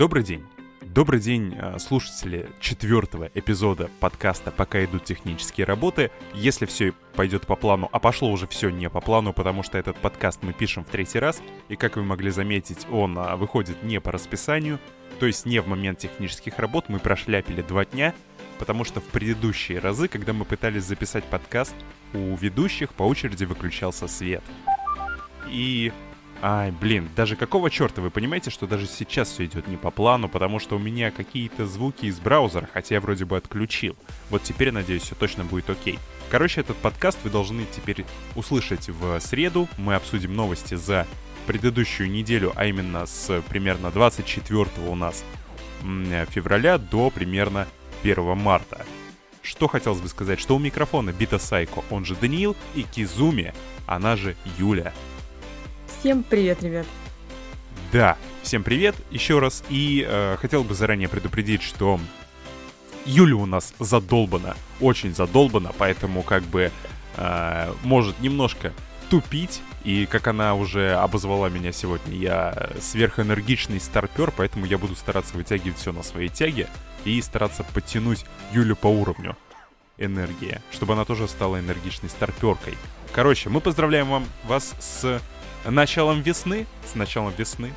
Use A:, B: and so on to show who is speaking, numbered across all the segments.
A: Добрый день. Добрый день, э, слушатели четвертого эпизода подкаста «Пока идут технические работы». Если все пойдет по плану, а пошло уже все не по плану, потому что этот подкаст мы пишем в третий раз, и, как вы могли заметить, он а, выходит не по расписанию, то есть не в момент технических работ, мы прошляпили два дня, потому что в предыдущие разы, когда мы пытались записать подкаст, у ведущих по очереди выключался свет. И Ай, блин, даже какого черта, вы понимаете, что даже сейчас все идет не по плану, потому что у меня какие-то звуки из браузера, хотя я вроде бы отключил. Вот теперь, надеюсь, все точно будет окей. Короче, этот подкаст вы должны теперь услышать в среду. Мы обсудим новости за предыдущую неделю, а именно с примерно 24 у нас февраля до примерно 1 марта. Что хотелось бы сказать, что у микрофона Бита Сайко, он же Даниил, и Кизуми, она же Юля.
B: Всем привет, ребят.
A: Да, всем привет еще раз. И э, хотел бы заранее предупредить, что Юля у нас задолбана, очень задолбана, поэтому как бы э, может немножко тупить. И как она уже обозвала меня сегодня, я сверхэнергичный старпер, поэтому я буду стараться вытягивать все на своей тяге и стараться подтянуть Юлю по уровню энергии, чтобы она тоже стала энергичной старперкой. Короче, мы поздравляем вам, вас с началом весны, с началом весны.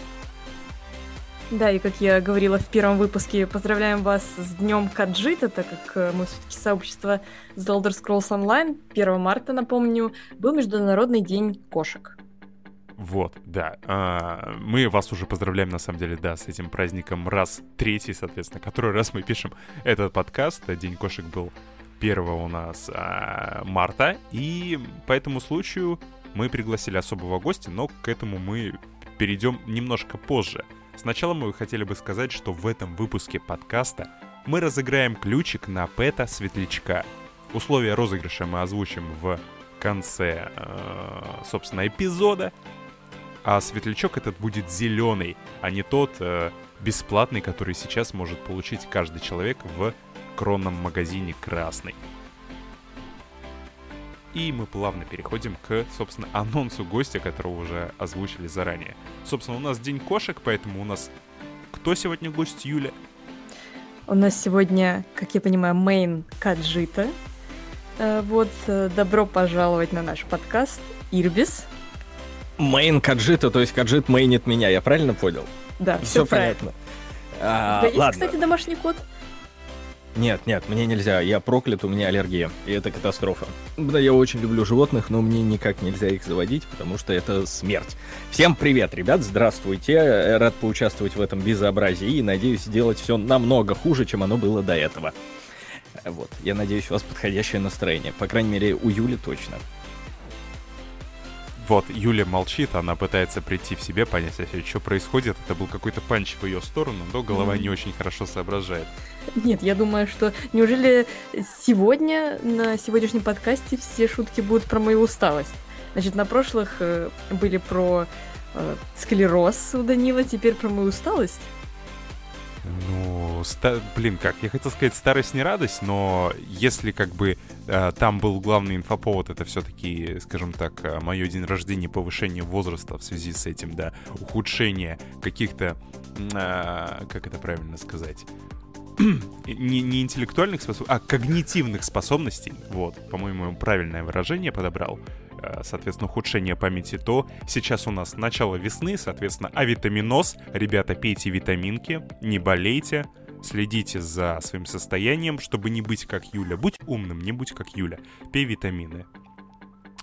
B: Да, и как я говорила в первом выпуске, поздравляем вас с Днем Каджита, так как э, мы все-таки сообщество The Elder Scrolls Online. 1 марта, напомню, был Международный день кошек.
A: Вот, да. А, мы вас уже поздравляем, на самом деле, да, с этим праздником раз третий, соответственно, который раз мы пишем этот подкаст. День кошек был 1 у нас а, марта, и по этому случаю мы пригласили особого гостя, но к этому мы перейдем немножко позже. Сначала мы хотели бы сказать, что в этом выпуске подкаста мы разыграем ключик на пэта Светлячка. Условия розыгрыша мы озвучим в конце, э, собственно, эпизода. А светлячок этот будет зеленый, а не тот э, бесплатный, который сейчас может получить каждый человек в кронном магазине красный. И мы плавно переходим к, собственно, анонсу гостя, которого уже озвучили заранее. Собственно, у нас день кошек, поэтому у нас... Кто сегодня гость Юля?
B: У нас сегодня, как я понимаю, мейн Каджита. Э, вот, э, добро пожаловать на наш подкаст Ирбис.
C: Мейн Каджита, то есть Каджит мейнит меня, я правильно понял?
B: Да, все, все понятно.
C: А,
B: У тебя есть, ладно. кстати, домашний кот?
C: Нет, нет, мне нельзя. Я проклят, у меня аллергия. И это катастрофа. Да, я очень люблю животных, но мне никак нельзя их заводить, потому что это смерть. Всем привет, ребят, здравствуйте. Рад поучаствовать в этом безобразии и надеюсь сделать все намного хуже, чем оно было до этого. Вот, я надеюсь, у вас подходящее настроение. По крайней мере, у Юли точно.
A: Вот, Юля молчит, она пытается прийти в себе, понять, что происходит. Это был какой-то панч в ее сторону, но голова не очень хорошо соображает.
B: Нет, я думаю, что неужели сегодня, на сегодняшнем подкасте, все шутки будут про мою усталость? Значит, на прошлых э, были про э, склероз у Данила, теперь про мою усталость.
A: Ну, ста... блин, как, я хотел сказать старость не радость, но если как бы э, там был главный инфоповод, это все-таки, скажем так, э, мое день рождения, повышение возраста в связи с этим, да, ухудшение каких-то, э, как это правильно сказать, не, не интеллектуальных способностей, а когнитивных способностей, вот, по-моему, правильное выражение подобрал, соответственно, ухудшение памяти, то сейчас у нас начало весны, соответственно, авитаминоз. Ребята, пейте витаминки, не болейте, следите за своим состоянием, чтобы не быть как Юля. Будь умным, не будь как Юля. Пей витамины.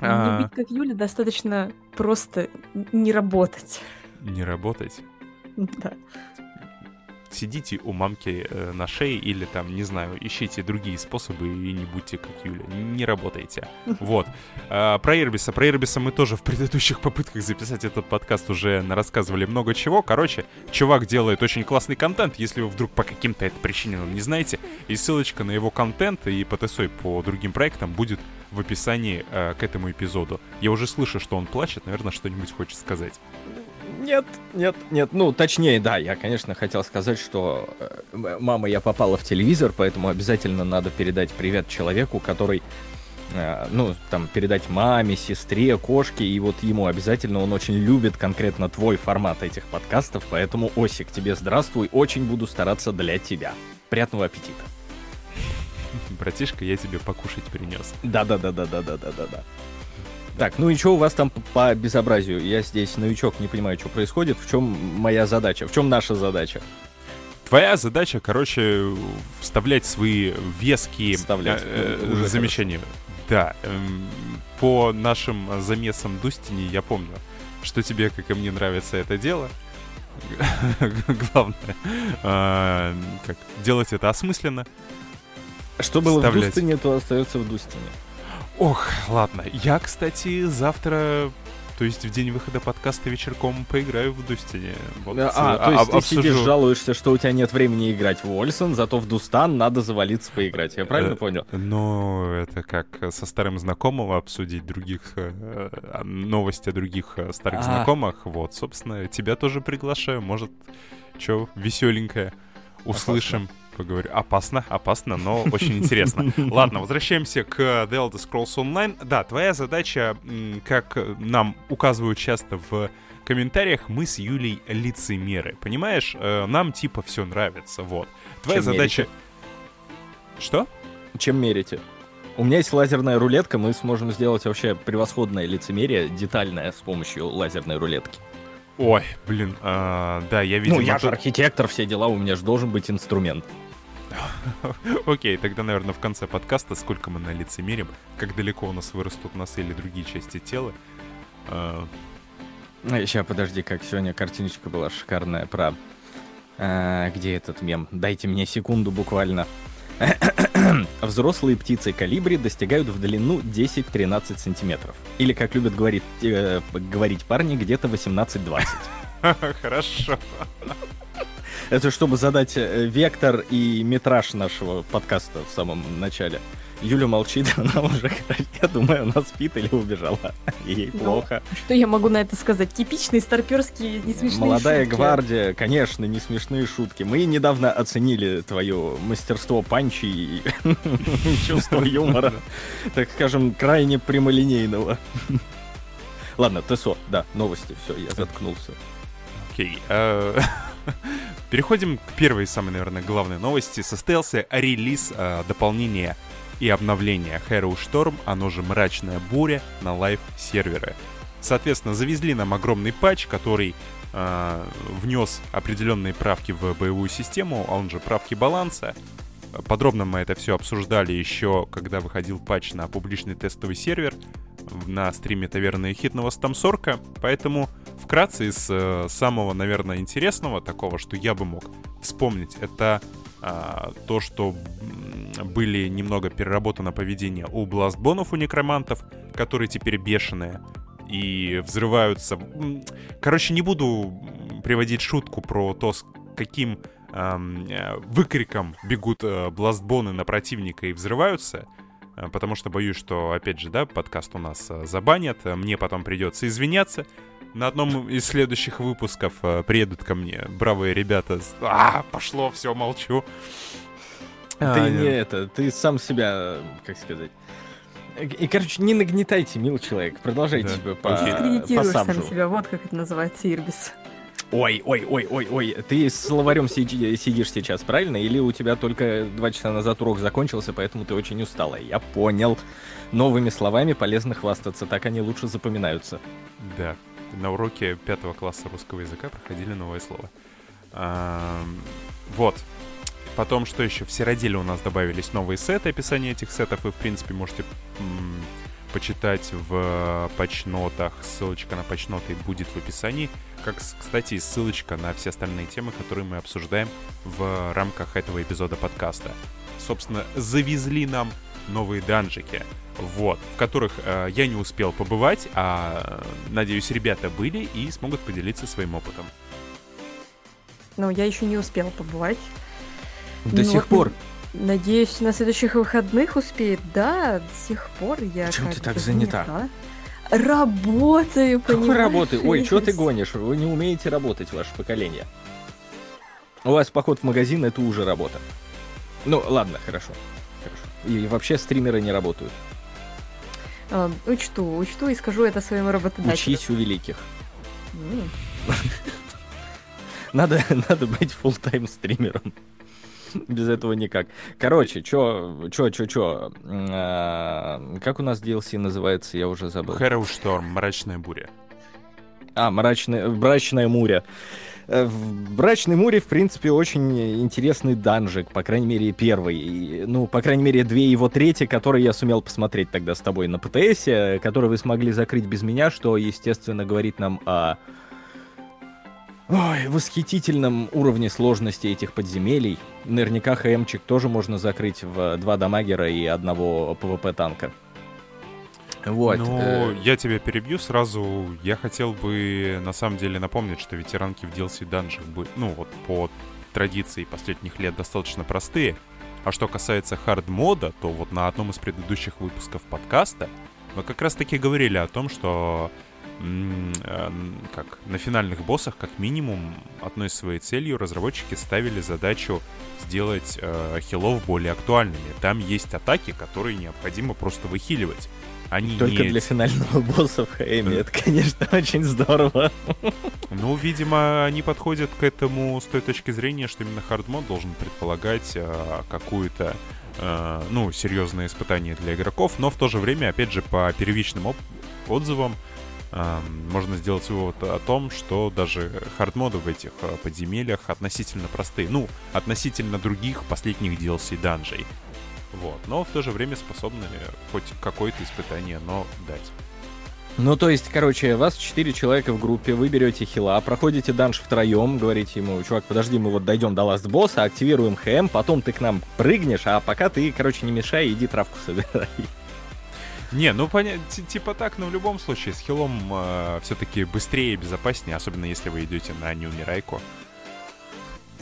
B: Не а... быть как Юля достаточно просто не работать.
A: Не работать?
B: Да
A: сидите у мамки э, на шее или там, не знаю, ищите другие способы и не будьте как Юля, не работайте. Вот. А, про Ирбиса. Про Ирбиса мы тоже в предыдущих попытках записать этот подкаст уже рассказывали много чего. Короче, чувак делает очень классный контент, если вы вдруг по каким-то это причинам не знаете. И ссылочка на его контент и по ТСО по другим проектам будет в описании э, к этому эпизоду. Я уже слышу, что он плачет, наверное, что-нибудь хочет сказать.
C: Нет, нет, нет. Ну, точнее, да, я, конечно, хотел сказать, что э, мама, я попала в телевизор, поэтому обязательно надо передать привет человеку, который э, ну, там, передать маме, сестре, кошке, и вот ему обязательно, он очень любит конкретно твой формат этих подкастов, поэтому, Осик, тебе здравствуй, очень буду стараться для тебя. Приятного аппетита.
A: Братишка, я тебе покушать принес.
C: Да-да-да-да-да-да-да-да. Так, ну и что у вас там по безобразию? Я здесь новичок, не понимаю, что происходит. В чем моя задача? В чем наша задача?
A: Твоя задача, короче, вставлять свои веские
C: Вставлять.
A: э,
C: уже
A: замечания. Да. эм, по нашим замесам Дустини я помню, что тебе, как и мне, нравится это дело. Главное, а, как делать это осмысленно.
C: Что было
A: Вставлять.
C: в Дустине, то остается в Дустине.
A: Ох, ладно. Я, кстати, завтра, то есть в день выхода подкаста вечерком поиграю в Дустине. Вот,
C: а,
A: э,
C: то есть
A: об-
C: ты
A: обсужу.
C: сидишь, жалуешься, что у тебя нет времени играть в Ольсен, зато в Дустан надо завалиться поиграть. Я правильно
A: Э,
C: понял?
A: Ну, это как со старым знакомым обсудить других э, э, новости о других э, старых
C: А.
A: знакомых. Вот, собственно, тебя тоже приглашаю. Может, что веселенькое услышим. Поговорю. Опасно, опасно, но очень интересно. Ладно, возвращаемся к The Elder Scrolls Online. Да, твоя задача, как нам указывают часто в комментариях, мы с Юлей лицемеры. Понимаешь, Э, нам типа все нравится, вот. Твоя
C: Чем
A: задача...
C: мерите?
A: Что?
C: Чем мерите? У меня есть лазерная рулетка, мы сможем сделать вообще превосходное лицемерие, детальное, с помощью лазерной рулетки.
A: Ой, блин, а, да, я видел...
C: ну, я же
A: то-
C: архитектор, все дела, у меня же должен быть инструмент.
A: Окей, тогда, наверное, в конце подкаста, сколько мы на лицемерим, как далеко у нас вырастут носы или другие части тела. А,
C: Сейчас, подожди, как сегодня картиночка была шикарная про... а, где этот мем? Дайте мне секунду буквально. Взрослые птицы калибри достигают в длину 10-13 сантиметров. Или, как любят говорить, э, говорить парни, где-то 18-20.
A: Хорошо.
C: Это чтобы задать э, вектор и метраж нашего подкаста в самом начале. Юля молчит, она уже, я думаю, она спит или убежала. Ей
B: Ну,
C: плохо.
B: Что я могу на это сказать? Типичные старперские несмешные
C: Молодая
B: шутки.
C: гвардия, конечно, не смешные шутки. Мы недавно оценили твое мастерство панчи и чувство юмора, так скажем, крайне прямолинейного. Ладно, TESO, да, новости, все, я заткнулся.
A: Окей. а, Переходим к первой, самой, наверное, главной новости. Состоялся релиз а, дополнения и обновления Harrowstorm, оно же Мрачная Буря, на live -серверы. Соответственно, завезли нам огромный патч, который а, внес определенные правки в боевую систему, а он же правки баланса. Подробно мы это все обсуждали еще, когда выходил патч на публичный тестовый сервер на стриме Таверны Хитного Стамсорка. Поэтому вкратце из э, самого, наверное, интересного, такого, что я бы мог вспомнить, это а, то, что были немного переработано поведение у бластбонов, у некромантов, которые теперь бешеные и взрываются. Короче, не буду приводить шутку про то, с каким э, выкриком бегут э, бластбоны на противника и взрываются, э, потому что боюсь, что, опять же, да, подкаст у нас э, забанят, э, мне потом придется извиняться. На одном из следующих выпусков э, приедут ко мне бравые ребята. А, пошло, все, молчу.
C: Ты
A: А,
C: не это, ты сам себя, как сказать... И, короче, не нагнетайте, мил человек. Продолжайте
A: Да.
C: себе по,
A: Окей.
C: по
B: Дискредитируешь сам себя, вот как это называется, Ирбис.
C: Ой, ой, ой, ой, ой. Ты с словарем сиди- сидишь сейчас, правильно? Или у тебя только два часа назад урок закончился, поэтому ты очень устала? Я понял. Новыми словами полезно хвастаться, так они лучше запоминаются.
A: Да, на уроке пятого класса русского языка проходили новое слово. Вот. Потом, что еще? В Сироделе у нас добавились новые сеты, описание этих сетов вы, в принципе, можете почитать в патчнотах. Ссылочка на патчноты будет в описании. Как, кстати, ссылочка на все остальные темы, которые мы обсуждаем в рамках этого эпизода подкаста. Собственно, завезли нам новые данжики, вот, в которых э, я не успел побывать, а, надеюсь, ребята были и смогут поделиться своим опытом.
B: Но я еще не успела побывать.
C: До
B: Ну
C: сих
B: вот,
C: пор.
B: Надеюсь, на следующих выходных успеет. Да, до сих пор я как
C: ты так
B: бы
C: занята?
B: Работаю,
C: Какой
B: понимаешь?
C: работы? Ой, что ты гонишь? Вы не умеете работать, ваше поколение. У вас поход в магазин — это уже работа. Ну, ладно, хорошо. Хорошо. И вообще стримеры не работают.
B: А, учту, учту и скажу это своему работодателю.
C: Учись у великих. Надо, надо быть full-time стримером. Без этого никак. Короче, чё, чё, чё, чё. А, Как у нас DLC называется, я уже забыл.
A: Harrow Storm, мрачная буря.
C: А, мрачная, мрачная муря. Э, В Брачной Муре, в принципе, очень интересный данжик, по крайней мере, первый. И, Ну, по крайней мере, две его трети, которые я сумел посмотреть тогда с тобой на ПТСе, которые вы смогли закрыть без меня, что, естественно, говорит нам о Ой, восхитительном уровне сложности этих подземелий. Наверняка ХМчик тоже можно закрыть в два дамагера и одного ПВП-танка. Вот.
A: Ну,
C: э,
A: я тебя перебью сразу. Я хотел бы, на самом деле, напомнить, что ветеранки в DLC данжах были, ну, вот по традиции последних лет достаточно простые. А что касается хард-мода, то вот на одном из предыдущих выпусков подкаста мы как раз-таки говорили о том, что э, как на финальных боссах, как минимум, одной своей целью разработчики ставили задачу сделать э, хилов более актуальными. Там есть атаки, которые необходимо просто выхиливать. Они
C: Только
A: не...
C: для финального босса в ХМ. Это, конечно, очень здорово.
A: Ну, видимо, они подходят к этому с той точки зрения, что именно хардмод должен предполагать э, какую-то, э, ну, серьезное испытание для игроков, но в то же время, опять же, по первичным оп- отзывам э, можно сделать вывод о том, что даже хардмоды в этих э, подземельях относительно простые. Ну, относительно других последних DLC данжей. Вот. Но в то же время способны хоть какое-то испытание, но дать.
C: Ну, то есть, короче, вас четыре человека в группе, вы берете хила, проходите данж втроем, говорите ему, чувак, подожди, мы вот дойдем до ласт босса, активируем ХМ, потом ты к нам прыгнешь, а пока ты, короче, не мешай, иди травку собирай.
A: Не, ну понятно, типа так, но в любом случае с хилом все-таки быстрее и безопаснее, особенно если вы идете на неумирайку.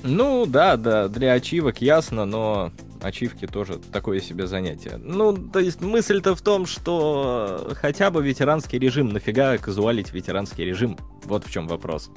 C: Ну, да, да, для ачивок ясно, но ачивки тоже такое себе занятие. Ну, то есть мысль-то в том, что хотя бы ветеранский режим, нафига казуалить ветеранский режим? Вот в чем вопрос.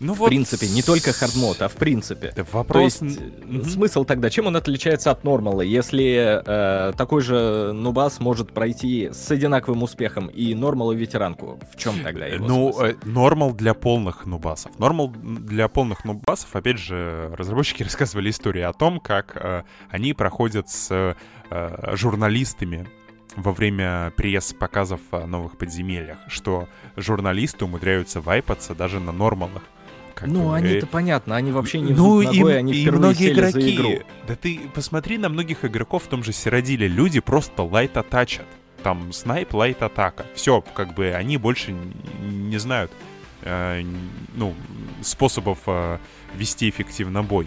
A: Ну
C: В принципе, не только хардмод, а в принципе.
A: Да
C: То
A: вопрос...
C: есть,
A: н-
C: э,
A: мгм.
C: смысл тогда, чем он отличается от нормала? Если э, такой же нубас может пройти с одинаковым успехом и нормал и ветеранку, в чем тогда его
A: Ну,
C: смысл?
A: э, нормал для полных нубасов. Нормал для полных нубасов, опять же, разработчики рассказывали истории о том, как э, они проходят с э, журналистами во время пресс-показов о новых подземельях, что журналисты умудряются вайпаться даже на нормалах. Как
C: Ну,
A: бы,
C: они-то понятно, они вообще не
A: ну и,
C: ногой, они
A: и
C: впервые
A: многие
C: сели
A: игроки.
C: за игру.
A: Да ты посмотри на многих игроков в том же Сиродиле. Люди просто лайт атачат. Там снайп, лайт атака. Все, как бы они больше не знают э, ну, способов э, вести эффективно бой.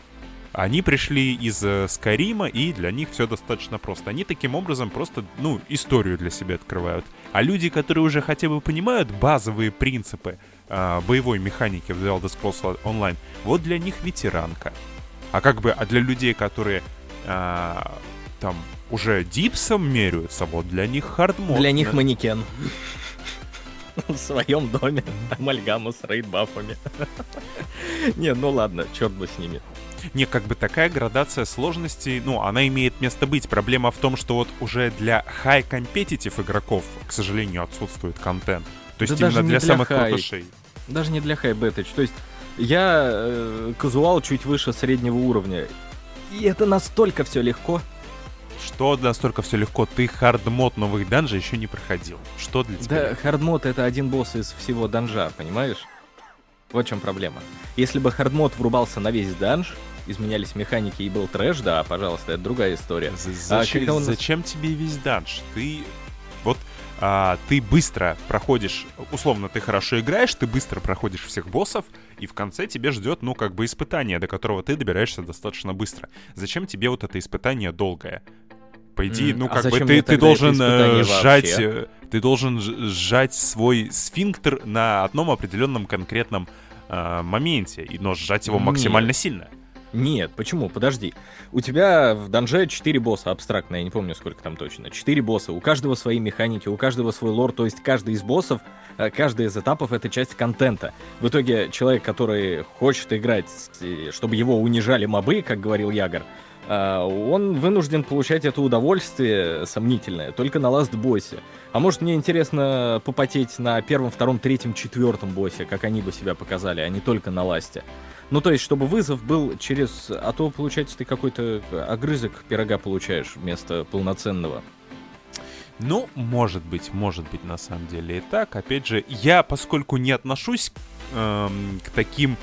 A: Они пришли из э, Скайрима, и для них все достаточно просто. Они таким образом просто, ну, историю для себя открывают. А люди, которые уже хотя бы понимают базовые принципы э, боевой механики в The Elder Scrolls Online, вот для них ветеранка. А как бы, а для людей, которые а, там уже дипсом меряются, вот для них хардмод.
C: Для них манекен. В своем доме. Амальгама с рейд-бафами. Не, ну ладно, черт бы с ними.
A: Не, как бы такая градация сложности, ну, она имеет место быть. Проблема в том, что вот уже для high competitive игроков, к сожалению, отсутствует контент. То есть
C: Да
A: именно для
C: для
A: самых
C: high.
A: крутышей.
C: Даже не для хайбетыч. То есть я э, казуал чуть выше среднего уровня. И это настолько все легко.
A: Что настолько все легко? Ты hard mode новых данжей еще не проходил. Что для тебя?
C: Да, hard mode это один босс из всего данжа, понимаешь? Вот в чем проблема. Если бы hard mode врубался на весь данж, изменялись механики и был трэш, да, пожалуйста, это другая история. А
A: Зачем,
C: когда он-
A: зачем тебе весь данж? Ты а, ты быстро проходишь, условно, ты хорошо играешь, ты быстро проходишь всех боссов, и в конце тебе ждет, ну, как бы испытание, до которого ты добираешься достаточно быстро. Зачем тебе вот это испытание долгое? По идее, ну,
C: а
A: как бы
C: зачем
A: ты,
C: мне
A: ты
C: тогда
A: должен э, сжать,
C: вообще?
A: э, ты должен сжать свой сфинктер на одном определенном конкретном э, моменте, но сжать его
C: Нет.
A: максимально сильно.
C: Нет, почему? Подожди. У тебя в данже 4 босса абстрактно, я не помню сколько там точно. 4 босса, у каждого свои механики, у каждого свой лор, то есть каждый из боссов, э, каждый из этапов это часть контента. В итоге человек, который хочет играть, э, чтобы его унижали мобы, как говорил Ягор, он вынужден получать это удовольствие сомнительное только на ласт-боссе. А может мне интересно попотеть на первом, втором, третьем, четвертом боссе, как они бы себя показали, а не только на ласте. Ну, то есть, чтобы вызов был через... А то, получается, ты какой-то огрызок пирога получаешь вместо полноценного.
A: Ну, может быть, может быть, на самом деле и так. Опять же, я, поскольку не отношусь эм, к таким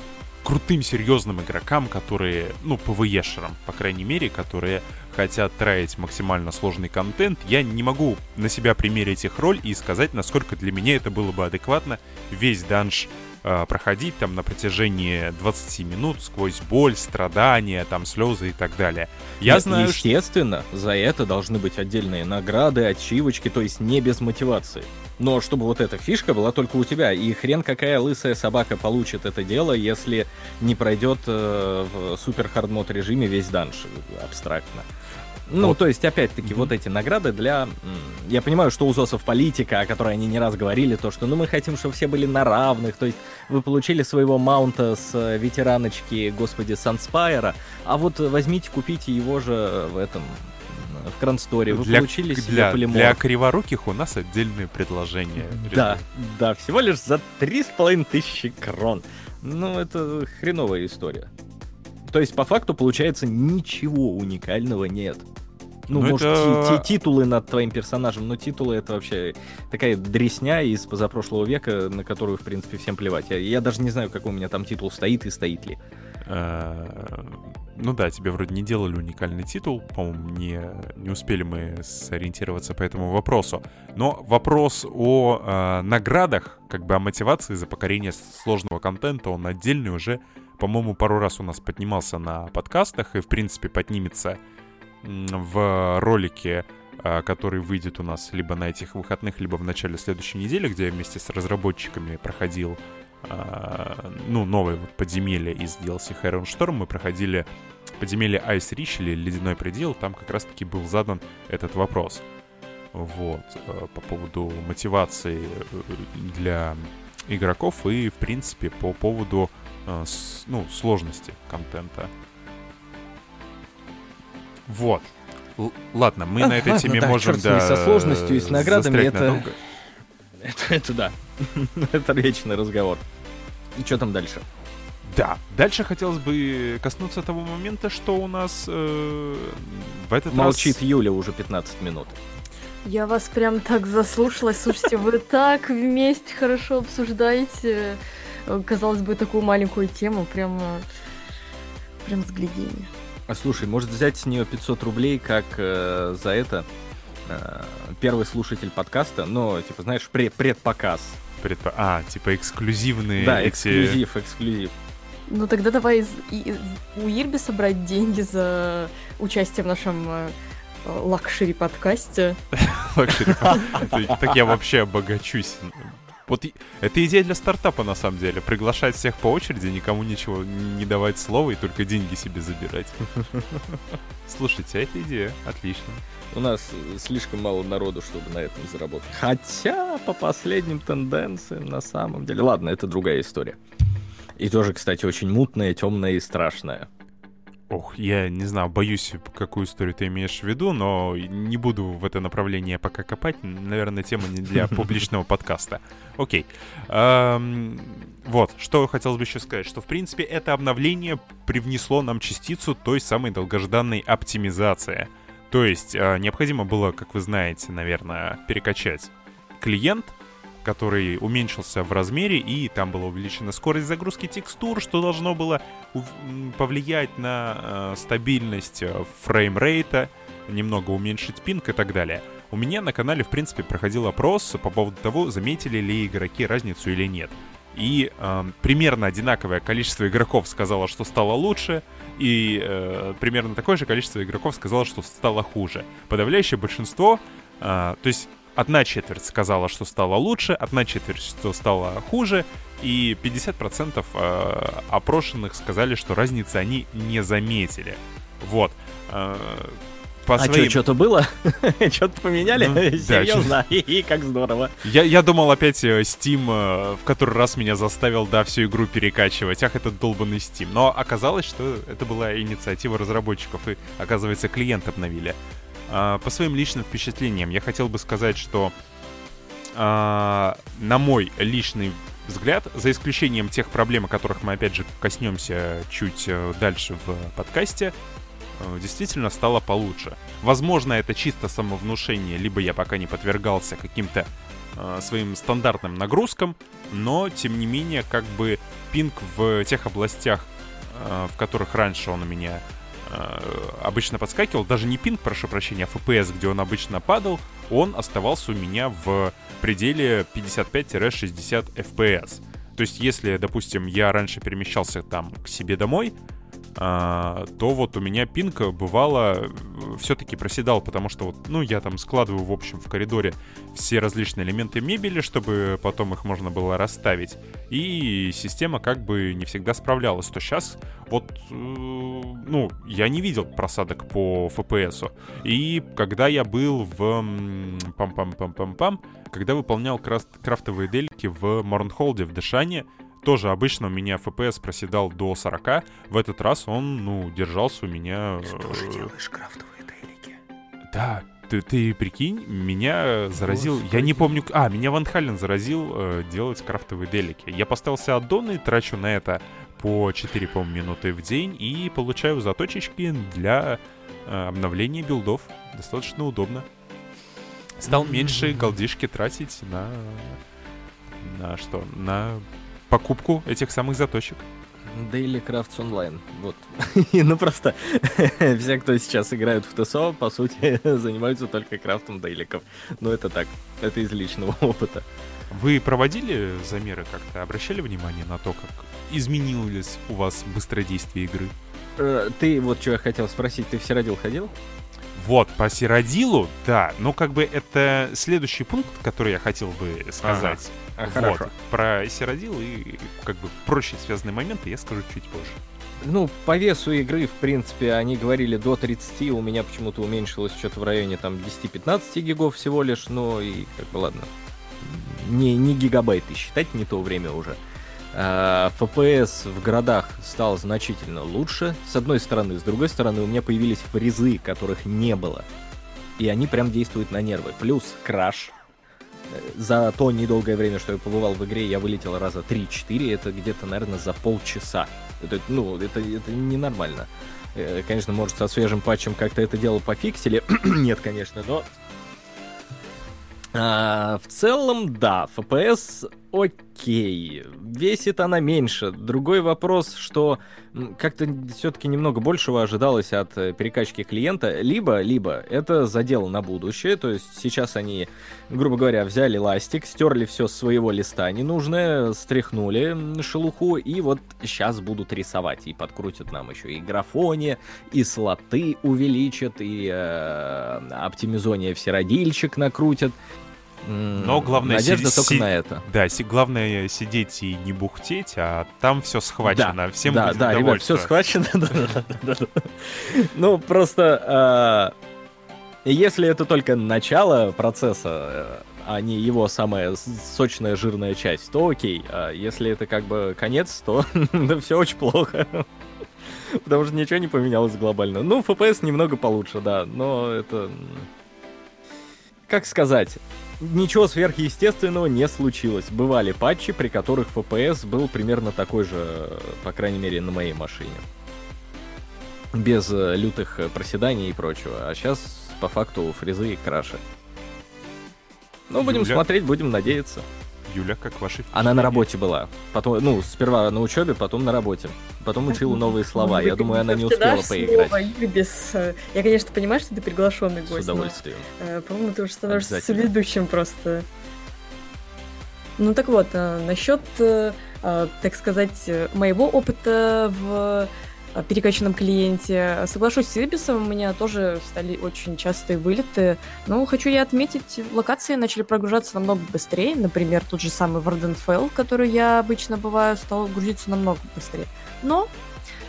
A: крутым, серьезным игрокам, которые, ну, ПВЕшерам, по крайней мере, которые хотят тратить максимально сложный контент, я не могу на себя примерить их роль и сказать, насколько для меня это было бы адекватно весь данж э, проходить там на протяжении 20 минут сквозь боль, страдания, там слезы и так далее.
C: Я Нет, знаю, естественно, что... за это должны быть отдельные награды, ачивочки, то есть не без мотивации. Но чтобы вот эта фишка была только у тебя. И хрен какая лысая собака получит это дело, если не пройдет э, в супер hard mode режиме весь данж абстрактно. Ну, вот. то есть, опять-таки, mm-hmm. вот эти награды для... Я понимаю, что у ЗОСов политика, о которой они не раз говорили, то, что, ну, мы хотим, чтобы все были на равных, то есть вы получили своего маунта с э, ветераночки, господи, Санспайра, а вот возьмите, купите его же в этом, в Крансторе. Вы для, получили себе
A: для, полиморф. Для криворуких у нас отдельные предложения.
C: Да, да, всего лишь за три с половиной тысячи крон. Ну, это хреновая история. То есть, по факту, получается, ничего уникального нет. Ну, ну может, это... титулы над твоим персонажем, но титулы это вообще такая дресня из позапрошлого века, на которую, в принципе, всем плевать. Я, я даже не знаю, какой у меня там титул стоит и стоит ли.
A: Ну да, тебе вроде не делали уникальный титул, по-моему, не, не успели мы сориентироваться по этому вопросу. Но вопрос о э, наградах, как бы о мотивации за покорение сложного контента, он отдельный уже, по-моему, пару раз у нас поднимался на подкастах и, в принципе, поднимется в ролике, э, который выйдет у нас либо на этих выходных, либо в начале следующей недели, где я вместе с разработчиками проходил ну, новое вот подземелье из DLC Heron Storm. Мы проходили подземелье Ice Reach или Ледяной предел. Там как раз-таки был задан этот вопрос. Вот. Э, по поводу мотивации э, для игроков и, в принципе, по поводу э, ну, сложности контента. Вот. Л- ладно, мы на этой теме да, можем...
C: Да, со сложностью и с наградами это... это... Это да. Это вечный разговор. И что там дальше?
A: Да, дальше хотелось бы коснуться того момента, что у нас э, в этот
C: Молчит
A: раз...
C: Юля уже 15 минут.
B: Я вас прям так заслушалась. Слушайте, вы так вместе хорошо обсуждаете, э, казалось бы, такую маленькую тему. Прям, прям взглядение.
C: А слушай, может взять с нее 500 рублей, как э, за это э, первый слушатель подкаста, но, типа, знаешь, пред предпоказ.
A: Предпо... А, типа эксклюзивные
C: Да,
A: эти...
C: эксклюзив, эксклюзив.
B: Ну тогда давай из, из, у Ирби собрать деньги за участие в нашем э, luxury подкасте.
A: Luxury Так я вообще обогачусь. Вот это идея для стартапа, на самом деле. Приглашать всех по очереди, никому ничего не давать слова и только деньги себе забирать. Слушайте, а это идея. Отлично.
C: У нас слишком мало народу, чтобы на этом заработать. Хотя, по последним тенденциям, на самом деле... Ладно, это другая история. И тоже, кстати, очень мутная, темная и страшная.
A: Ох, я не знаю, боюсь, какую историю ты имеешь в виду, но не буду в это направление пока копать. Наверное, тема не для публичного подкаста. Окей. Вот, что хотелось бы еще сказать, что, в принципе, это обновление привнесло нам частицу той самой долгожданной оптимизации. То есть, а, необходимо было, как вы знаете, наверное, перекачать клиент, который уменьшился в размере, и там была увеличена скорость загрузки текстур, что должно было повлиять на э, стабильность э, фреймрейта, немного уменьшить пинг и так далее. У меня на канале, в принципе, проходил опрос по поводу того, заметили ли игроки разницу или нет. И э, примерно одинаковое количество игроков сказало, что стало лучше, и э, примерно такое же количество игроков сказало, что стало хуже. Подавляющее большинство, э, то есть одна четверть сказала, что стало лучше, одна четверть, что стало хуже, и 50% э, опрошенных сказали, что разницы они не заметили. Вот. Э, по
C: а
A: своим...
C: что, что-то было? что-то поменяли?
A: Ну, да,
C: Серьезно? И как здорово.
A: Я, я думал опять э, Steam э, в который раз меня заставил, да, всю игру перекачивать. Ах, этот долбанный Steam. Но оказалось, что это была инициатива разработчиков, и, оказывается, клиент обновили. А, по своим личным впечатлениям я хотел бы сказать, что а, на мой личный взгляд, за исключением тех проблем, о которых мы опять же коснемся чуть э, дальше в подкасте, действительно стало получше. Возможно, это чисто самовнушение, либо я пока не подвергался каким-то э, своим стандартным нагрузкам, но тем не менее, как бы пинг в тех областях, э, в которых раньше он у меня э, обычно подскакивал, даже не пинг, прошу прощения, а FPS, где он обычно падал, он оставался у меня в пределе 55-60 FPS. То есть, если, допустим, я раньше перемещался там к себе домой, то вот у меня пинг бывало э, все-таки проседал, потому что вот, ну, я там складываю, в общем, в коридоре все различные элементы мебели, чтобы потом их можно было расставить. И система как бы не всегда справлялась. То сейчас вот, э, ну, я не видел просадок по FPS. И когда я был в... Пам-пам-пам-пам-пам, когда выполнял крафтовые дельки в Морнхолде в Дешане, тоже обычно у меня FPS проседал до 40. В этот раз он, ну, держался у меня...
C: Ты тоже э, делаешь крафтовые делики?
A: Да, ты, ты прикинь, меня заразил... Господи. Я не помню... А, меня Ван Хален заразил э, делать крафтовые делики. Я поставился аддоны, трачу на это по 4, по минуты в день и получаю заточечки для э, обновления билдов. Достаточно удобно. Стал меньше голдишки тратить на... На что? На покупку этих самых заточек.
C: Daily Crafts Online. Вот. ну просто все, кто сейчас играют в ТСО, по сути, занимаются только крафтом дейликов. Но это так, это из личного опыта.
A: Вы проводили замеры как-то? Обращали внимание на то, как изменилось у вас быстродействие игры?
C: Э, ты, вот что я хотел спросить, ты в Сиродил ходил?
A: Вот, по Сиродилу, да, но как бы это следующий пункт, который я хотел бы сказать.
C: Ага. А, вот, хорошо.
A: Про Сиродил и как бы прочие связанные моменты я скажу чуть позже.
C: Ну, по весу игры, в принципе, они говорили до 30, у меня почему-то уменьшилось что-то в районе там 10-15 гигов всего лишь, но и как бы ладно. Не, не гигабайты считать, не то время уже. FPS в городах стал значительно лучше, с одной стороны. С другой стороны, у меня появились фрезы, которых не было. И они прям действуют на нервы. Плюс краш. За то недолгое время, что я побывал в игре, я вылетел раза 3-4. Это где-то, наверное, за полчаса. Это, ну, это, это ненормально. Э, конечно, может, со свежим патчем как-то это дело пофиксили. Нет, конечно, но а, в целом, да, FPS окей. Весит она меньше. Другой вопрос, что как-то все-таки немного большего ожидалось от э, перекачки клиента. Либо, либо это задел на будущее. То есть сейчас они, грубо говоря, взяли ластик, стерли все с своего листа ненужное, стряхнули шелуху, и вот сейчас будут рисовать. И подкрутят нам еще и графоне, и слоты увеличат, и э, оптимизония всеродильчик накрутят.
A: Но главное...
C: Надежда си- только си- на это.
A: Да, си- главное сидеть и не бухтеть, а там все схвачено.
C: Да,
A: Всем
C: да, да, ребят, все схвачено. Ну, просто... А, если это только начало процесса, а не его самая сочная, жирная часть, то окей. А если это как бы конец, то все очень плохо. Потому что ничего не поменялось глобально. Ну, FPS немного получше, да, но это... Как сказать? Ничего сверхъестественного не случилось. Бывали патчи, при которых FPS был примерно такой же, по крайней мере, на моей машине. Без э, лютых проседаний и прочего. А сейчас, по факту, фрезы и краши. Ну, будем Юля... смотреть, будем надеяться.
A: Юля, как ваши
C: Она на работе была. Потом, ну, сперва на учебе, потом на работе. Потом учила новые слова. Я думаю, она не успела поиграть.
B: Без... Э, я, конечно, понимаю, что ты приглашенный гость.
C: С удовольствием.
B: Э, по-моему, ты уже становишься ведущим просто. Ну так вот, э, насчет, так сказать, моего опыта в перекачанном клиенте. Соглашусь с Ибисом, у меня тоже стали очень частые вылеты. Но хочу я отметить, локации начали прогружаться намного быстрее. Например, тот же самый Варденфелл, который я обычно бываю, стал грузиться намного быстрее. Но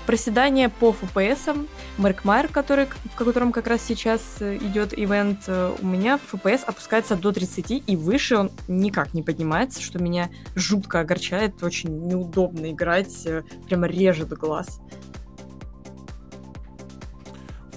B: проседание по FPS, Маркмайер, который, в котором как раз сейчас э, идет ивент, э, у меня FPS опускается до 30, и выше он никак не поднимается, что меня жутко огорчает, очень неудобно играть, прямо режет глаз.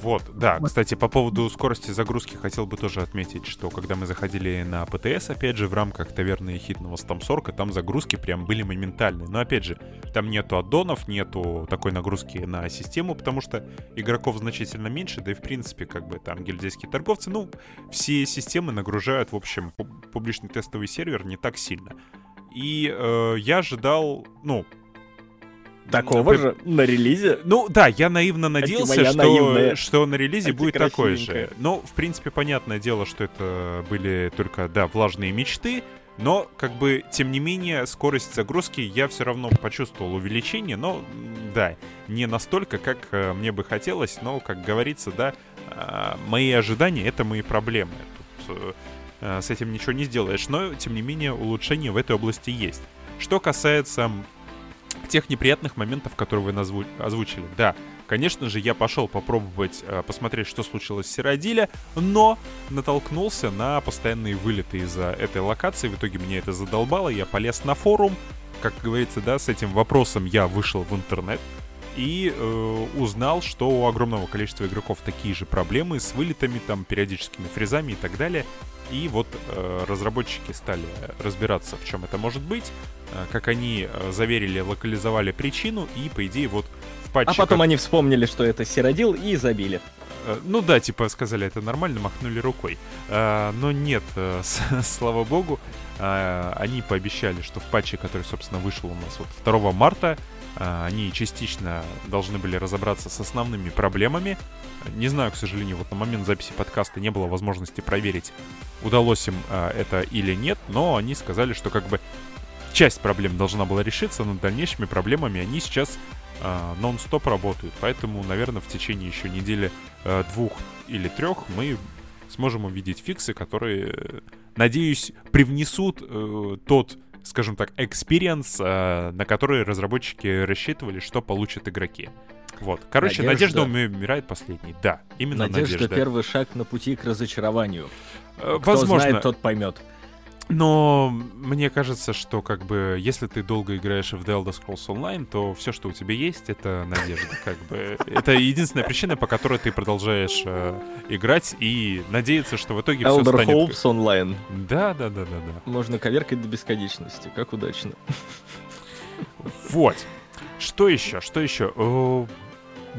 A: Вот, да. Кстати, по поводу скорости загрузки хотел бы тоже отметить, что когда мы заходили на ПТС, опять же, в рамках таверны хитного Стамсорка, там загрузки прям были моментальные. Но опять же, там нету аддонов, нету такой нагрузки на систему, потому что игроков значительно меньше, да и в принципе, как бы там гильдейские торговцы, ну, все системы нагружают, в общем, публичный тестовый сервер не так сильно. И э, я ожидал, ну,
C: Такого же на релизе?
A: Ну да, я наивно надеялся, что, что на релизе будет такой же. Но, в принципе, понятное дело, что это были только, да, влажные мечты. Но, как бы, тем не менее, скорость загрузки я все равно почувствовал увеличение, но, да, не настолько, как э, мне бы хотелось, но, как говорится, да, э, мои ожидания — это мои проблемы. Тут э, с этим ничего не сделаешь, но, тем не менее, улучшения в этой области есть. Что касается тех неприятных моментов, которые вы назву... озвучили. Да, конечно же, я пошел попробовать э, посмотреть, что случилось с Сиродиля, но натолкнулся на постоянные вылеты из-за этой локации. В итоге меня это задолбало, я полез на форум. Как говорится, да, с этим вопросом я вышел в интернет и э, узнал, что у огромного количества игроков такие же проблемы с вылетами, там, периодическими фрезами и так далее. И вот э, разработчики стали разбираться, в чем это может быть, э, как они э, заверили, локализовали причину, и, по идее, вот в
C: патче... А потом как... они вспомнили, что это Сиродил, и забили.
A: Э, ну да, типа сказали, это нормально, махнули рукой. Э, но нет, э, слава богу, они пообещали, что в патче, который, собственно, вышел у нас вот 2 марта, они частично должны были разобраться с основными проблемами, не знаю, к сожалению, вот на момент записи подкаста не было возможности проверить, удалось им а, это или нет, но они сказали, что как бы часть проблем должна была решиться, но дальнейшими проблемами они сейчас а, нон-стоп работают. Поэтому, наверное, в течение еще недели а, двух или трех мы сможем увидеть фиксы, которые, надеюсь, привнесут э, тот скажем так, experience, э, на который разработчики рассчитывали, что получат игроки. Вот. Короче, надежда, надежда умирает последней. Да, именно надежда. Надежда
C: первый шаг на пути к разочарованию. Э, Кто возможно. знает, тот поймет.
A: Но мне кажется, что как бы если ты долго играешь в The Elder Scrolls Online, то все, что у тебя есть, это надежда. Как бы это единственная причина, по которой ты продолжаешь э, играть и надеяться, что в итоге
C: Elder все станет. Elder Hopes Online.
A: Да, да, да, да, да.
C: Можно коверкать до бесконечности. Как удачно.
A: Вот. Что еще? Что еще?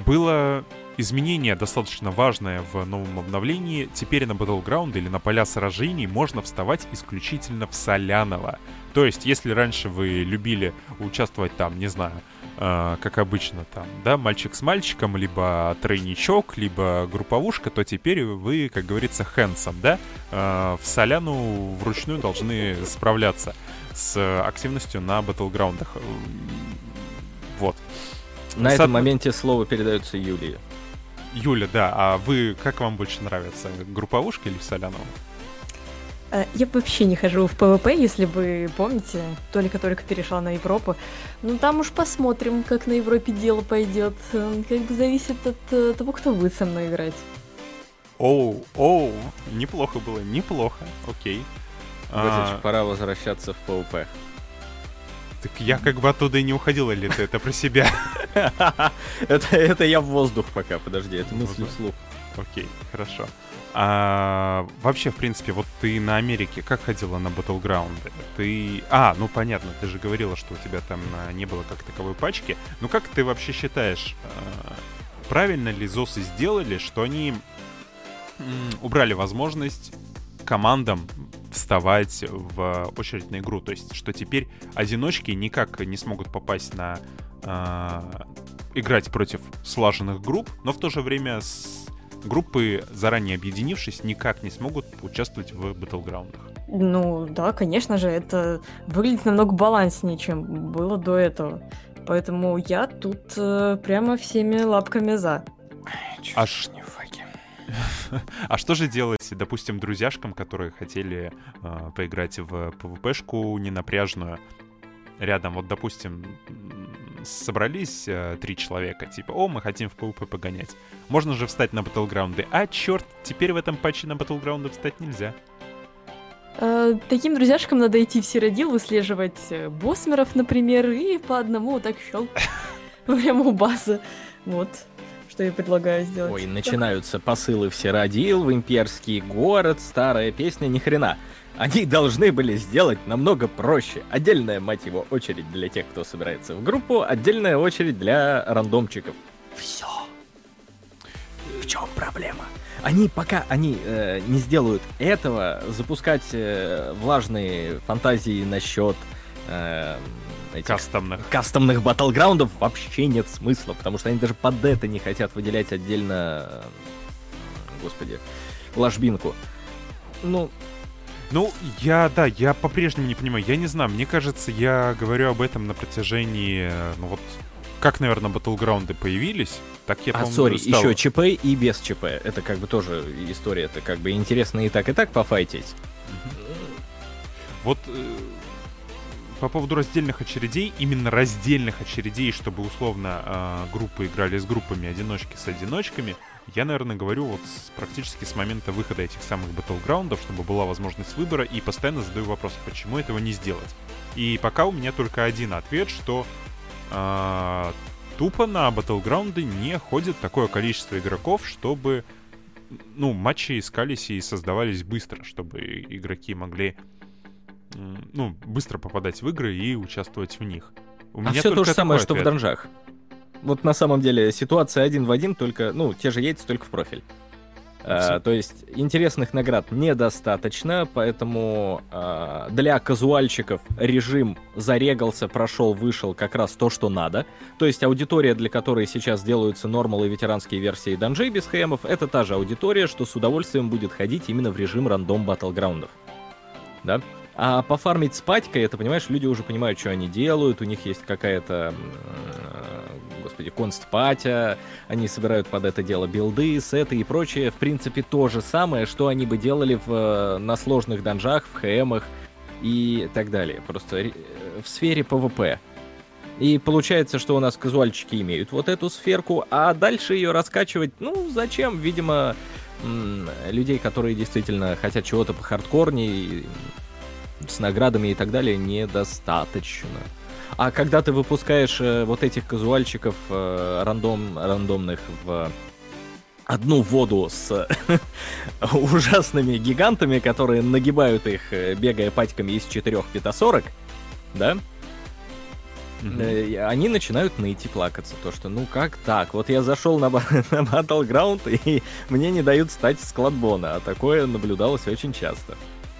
A: было изменение достаточно важное в новом обновлении. Теперь на Battleground или на поля сражений можно вставать исключительно в Соляново. То есть, если раньше вы любили участвовать там, не знаю, э, как обычно там, да, мальчик с мальчиком, либо тройничок, либо групповушка, то теперь вы, как говорится, хэнсом, да, э, в Соляну вручную должны справляться с активностью на батлграундах. Вот.
C: На С... этом моменте слово передается Юлии.
A: Юля, да, а вы, как вам больше нравится, групповушка или в Соляновом?
B: Э, я вообще не хожу в ПВП, если вы помните, только-только перешла на Европу. Ну там уж посмотрим, как на Европе дело пойдет. Как бы зависит от э, того, кто будет со мной играть.
A: Оу, оу, неплохо было, неплохо, окей.
C: А... Пора возвращаться в ПВП.
A: Так я как бы оттуда и не уходил, или ты это про себя?
C: это, это я в воздух пока, подожди, это мысли вслух.
A: Окей, хорошо. А, вообще, в принципе, вот ты на Америке как ходила на Battleground? Ты... А, ну понятно, ты же говорила, что у тебя там а, не было как таковой пачки. Ну как ты вообще считаешь, а, правильно ли ЗОСы сделали, что они убрали возможность командам вставать в очередь на игру. То есть, что теперь одиночки никак не смогут попасть на э, играть против слаженных групп, но в то же время с группы, заранее объединившись, никак не смогут участвовать в батлграундах.
B: Ну да, конечно же, это выглядит намного баланснее, чем было до этого. Поэтому я тут э, прямо всеми лапками за.
A: Аж не А что же делать, допустим, друзьяшкам, которые хотели э, поиграть в PvP-шку ненапряжную? Рядом, вот, допустим, собрались э, три человека, типа, о, мы хотим в PvP погонять. Можно же встать на батлграунды. А, черт, теперь в этом патче на батлграунды встать нельзя.
B: Э, таким друзьяшкам надо идти в Сиродил, выслеживать э, боссмеров, например, и по одному вот так щел прямо у базы. Вот, что я предлагаю сделать.
C: Ой, начинаются посылы в Сиродил, в имперский город, старая песня, ни хрена. Они должны были сделать намного проще. Отдельная, мать его, очередь для тех, кто собирается в группу, отдельная очередь для рандомчиков. Все. В чем проблема? Они пока они э, не сделают этого, запускать э, влажные фантазии насчет э,
A: этих кастомных.
C: кастомных батлграундов вообще нет смысла, потому что они даже под это не хотят выделять отдельно, господи, ложбинку. Ну,
A: ну, я, да, я по-прежнему не понимаю. Я не знаю, мне кажется, я говорю об этом на протяжении, э, ну вот, как, наверное, батлграунды появились, так я,
C: А, сори, стал... еще ЧП и без ЧП. Это как бы тоже история. Это как бы интересно и так, и так пофайтить.
A: Вот э, по поводу раздельных очередей, именно раздельных очередей, чтобы условно э, группы играли с группами, одиночки с одиночками, я, наверное, говорю вот с, практически с момента выхода этих самых батлграундов, чтобы была возможность выбора, и постоянно задаю вопрос, почему этого не сделать. И пока у меня только один ответ, что э, тупо на батлграунды не ходит такое количество игроков, чтобы ну, матчи искались и создавались быстро, чтобы игроки могли ну, быстро попадать в игры и участвовать в них.
C: У а меня все то же самое, ответ. что в данжах. Вот на самом деле ситуация один в один, только, ну, те же яйца, только в профиль. А, то есть интересных наград недостаточно, поэтому а, для казуальщиков режим зарегался, прошел, вышел как раз то, что надо. То есть аудитория, для которой сейчас делаются нормалы и ветеранские версии данжей без хэмов, это та же аудитория, что с удовольствием будет ходить именно в режим рандом батлграундов. Да? А пофармить с патькой, это, понимаешь, люди уже понимают, что они делают, у них есть какая-то господи, констпатя, они собирают под это дело билды, сеты и прочее. В принципе, то же самое, что они бы делали в, на сложных данжах, в ХМах и так далее. Просто э, в сфере PvP. И получается, что у нас казуальчики имеют вот эту сферку, а дальше ее раскачивать, ну, зачем? Видимо, людей, которые действительно хотят чего-то по хардкорней, с наградами и так далее, недостаточно. А когда ты выпускаешь э, вот этих казуальчиков э, рандом, рандомных в одну воду с ужасными гигантами, которые нагибают их, э, бегая патьками из 4 питосорок, да? Mm-hmm. Они начинают найти плакаться. То, что ну как так? Вот я зашел на, на Battleground, и мне не дают стать складбона. А такое наблюдалось очень часто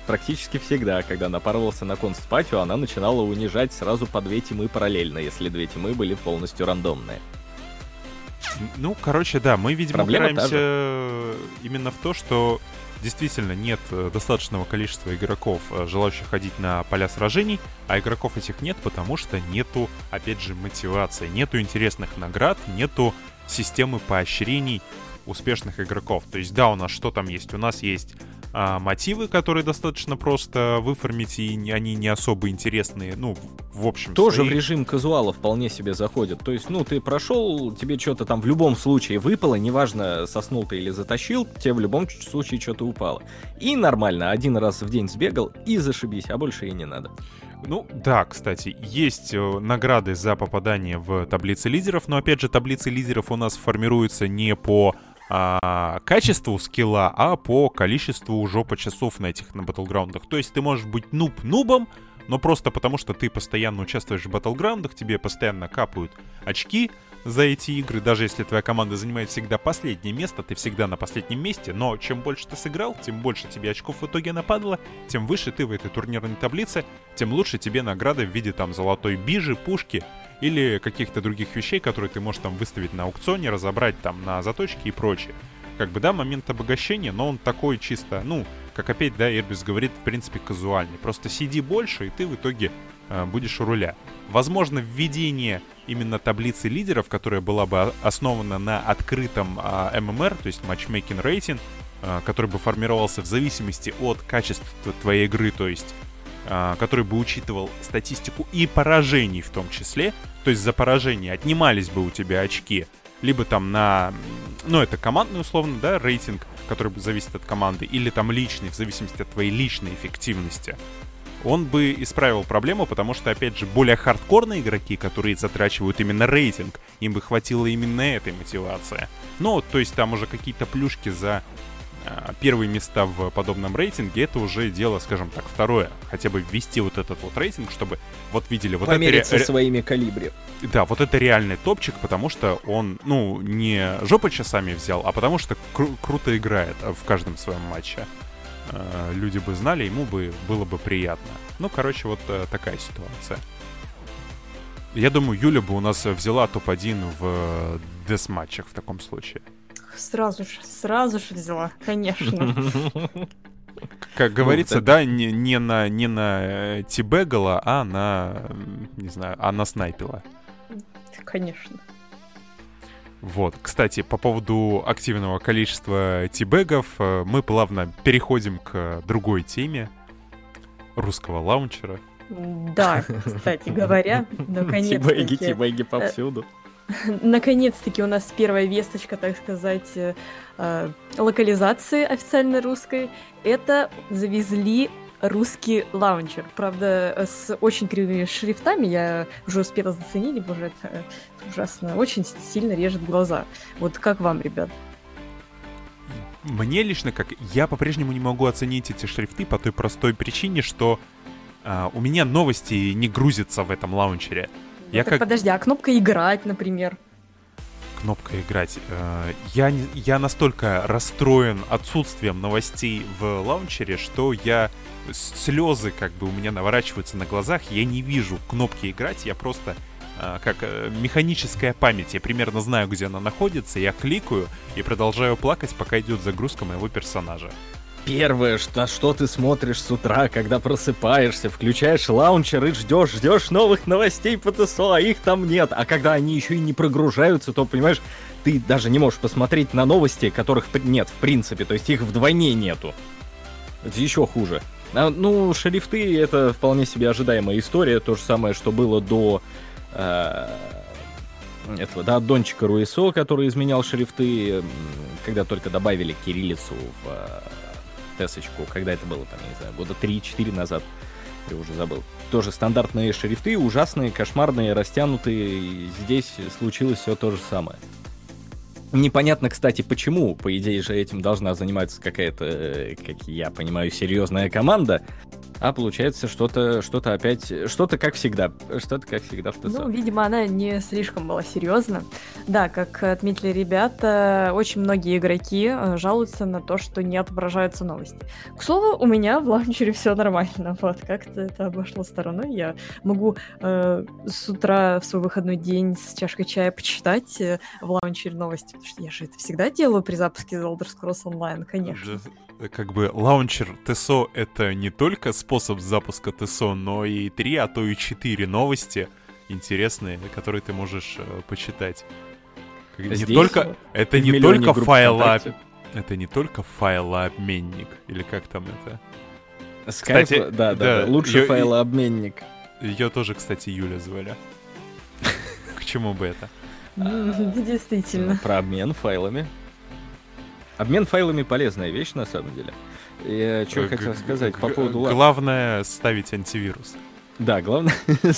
C: практически всегда, когда напарывался на констпатию, она начинала унижать сразу по две тимы параллельно, если две тимы были полностью рандомные.
A: Ну, короче, да, мы, видимо, Проблема упираемся именно в то, что действительно нет э, достаточного количества игроков, э, желающих ходить на поля сражений, а игроков этих нет, потому что нету, опять же, мотивации, нету интересных наград, нету системы поощрений успешных игроков. То есть, да, у нас что там есть? У нас есть а, мотивы, которые достаточно просто выформить, и они не особо интересные, ну, в общем.
C: Тоже свои... в режим казуала вполне себе заходят. То есть, ну, ты прошел, тебе что-то там в любом случае выпало, неважно, соснул ты или затащил, тебе в любом случае что-то упало. И нормально, один раз в день сбегал, и зашибись, а больше и не надо.
A: Ну да, кстати, есть э, награды за попадание в таблицы лидеров, но опять же таблицы лидеров у нас формируются не по а, качеству скилла, а по количеству жопа часов на этих на батлграундах. То есть ты можешь быть нуб-нубом, но просто потому, что ты постоянно участвуешь в батлграундах, тебе постоянно капают очки за эти игры, даже если твоя команда занимает всегда последнее место, ты всегда на последнем месте, но чем больше ты сыграл, тем больше тебе очков в итоге нападало, тем выше ты в этой турнирной таблице, тем лучше тебе награды в виде там золотой бижи, пушки или каких-то других вещей, которые ты можешь там выставить на аукционе, разобрать там на заточки и прочее. Как бы, да, момент обогащения, но он такой чисто, ну, как опять, да, Эрбис говорит, в принципе, казуальный. Просто сиди больше, и ты в итоге э, будешь у руля. Возможно, введение именно таблицы лидеров, которая была бы основана на открытом э, ММР, то есть матчмейкинг рейтинг, э, который бы формировался в зависимости от качества твоей игры, то есть а, который бы учитывал статистику и поражений в том числе. То есть за поражение отнимались бы у тебя очки, либо там на, ну это командный условно, да, рейтинг, который зависит от команды, или там личный, в зависимости от твоей личной эффективности он бы исправил проблему, потому что, опять же, более хардкорные игроки, которые затрачивают именно рейтинг, им бы хватило именно этой мотивации. Ну, то есть там уже какие-то плюшки за первые места в подобном рейтинге, это уже дело, скажем так, второе. Хотя бы ввести вот этот вот рейтинг, чтобы вот видели вот
C: Помериться
A: это...
C: своими калибри.
A: Да, вот это реальный топчик, потому что он, ну, не жопа часами взял, а потому что кру- круто играет в каждом своем матче. Э, люди бы знали, ему бы было бы приятно. Ну, короче, вот э, такая ситуация. Я думаю, Юля бы у нас взяла топ-1 в дес-матчах в таком случае.
B: Сразу же, сразу же взяла, конечно.
A: Как ну, говорится, да, не, не на, не на э, Тибегала, а на, не знаю, а на Снайпила.
B: Конечно.
A: Вот, кстати, по поводу активного количества тибегов, э, мы плавно переходим к другой теме русского лаунчера.
B: Да, кстати говоря, наконец-таки...
C: Тибеги, тибеги повсюду.
B: Наконец-таки у нас первая весточка, так сказать, э, локализации официальной русской. Это завезли русский лаунчер. Правда, с очень кривыми шрифтами я уже успела заценить, боже, это ужасно. Очень сильно режет глаза. Вот как вам, ребят?
A: Мне лично как... Я по-прежнему не могу оценить эти шрифты по той простой причине, что а, у меня новости не грузятся в этом лаунчере.
B: Я как... Подожди, а кнопка «Играть», например?
A: кнопка играть. Э, я, я настолько расстроен отсутствием новостей в лаунчере, что я слезы как бы у меня наворачиваются на глазах, я не вижу кнопки играть, я просто э, как э, механическая память. Я примерно знаю, где она находится, я кликаю и продолжаю плакать, пока идет загрузка моего персонажа.
C: Первое, что, что ты смотришь с утра, когда просыпаешься, включаешь лаунчер и ждешь, ждешь новых новостей по ТСО, а их там нет. А когда они еще и не прогружаются, то, понимаешь, ты даже не можешь посмотреть на новости, которых нет, в принципе, то есть их вдвойне нету. Это еще хуже. А, ну, шрифты — это вполне себе ожидаемая история, то же самое, что было до... Э, этого, да, Дончика Руисо, который изменял шрифты, когда только добавили кириллицу в э, тесочку, когда это было, там, я не знаю, года 3-4 назад, я уже забыл. Тоже стандартные шрифты, ужасные, кошмарные, растянутые, здесь случилось все то же самое. Непонятно, кстати, почему. По идее же этим должна заниматься какая-то, э, как я понимаю, серьезная команда а получается что-то что-то опять, что-то как всегда, что-то как всегда в ТСО.
B: Ну, видимо, она не слишком была серьезна. Да, как отметили ребята, очень многие игроки э, жалуются на то, что не отображаются новости. К слову, у меня в лаунчере все нормально, вот, как-то это обошло стороной. Я могу э, с утра в свой выходной день с чашкой чая почитать э, в лаунчере новости, потому что я же это всегда делаю при запуске The Elder Scrolls Online, конечно.
A: Э, как бы лаунчер ТСО это не только способ запуска ТСО, но и три, а то и четыре новости интересные, которые ты можешь э, почитать. Здесь, не только, это не только файла, это не только файлообменник, или как там это?
C: Skype, кстати, да, да, да, лучший ее, файлообменник.
A: Ее тоже, кстати, Юля звали. К чему бы это?
B: Действительно.
C: Про обмен файлами. Обмен файлами полезная вещь, на самом деле. Я что хотел сказать по поводу...
A: Главное ставить антивирус.
C: Да, главное...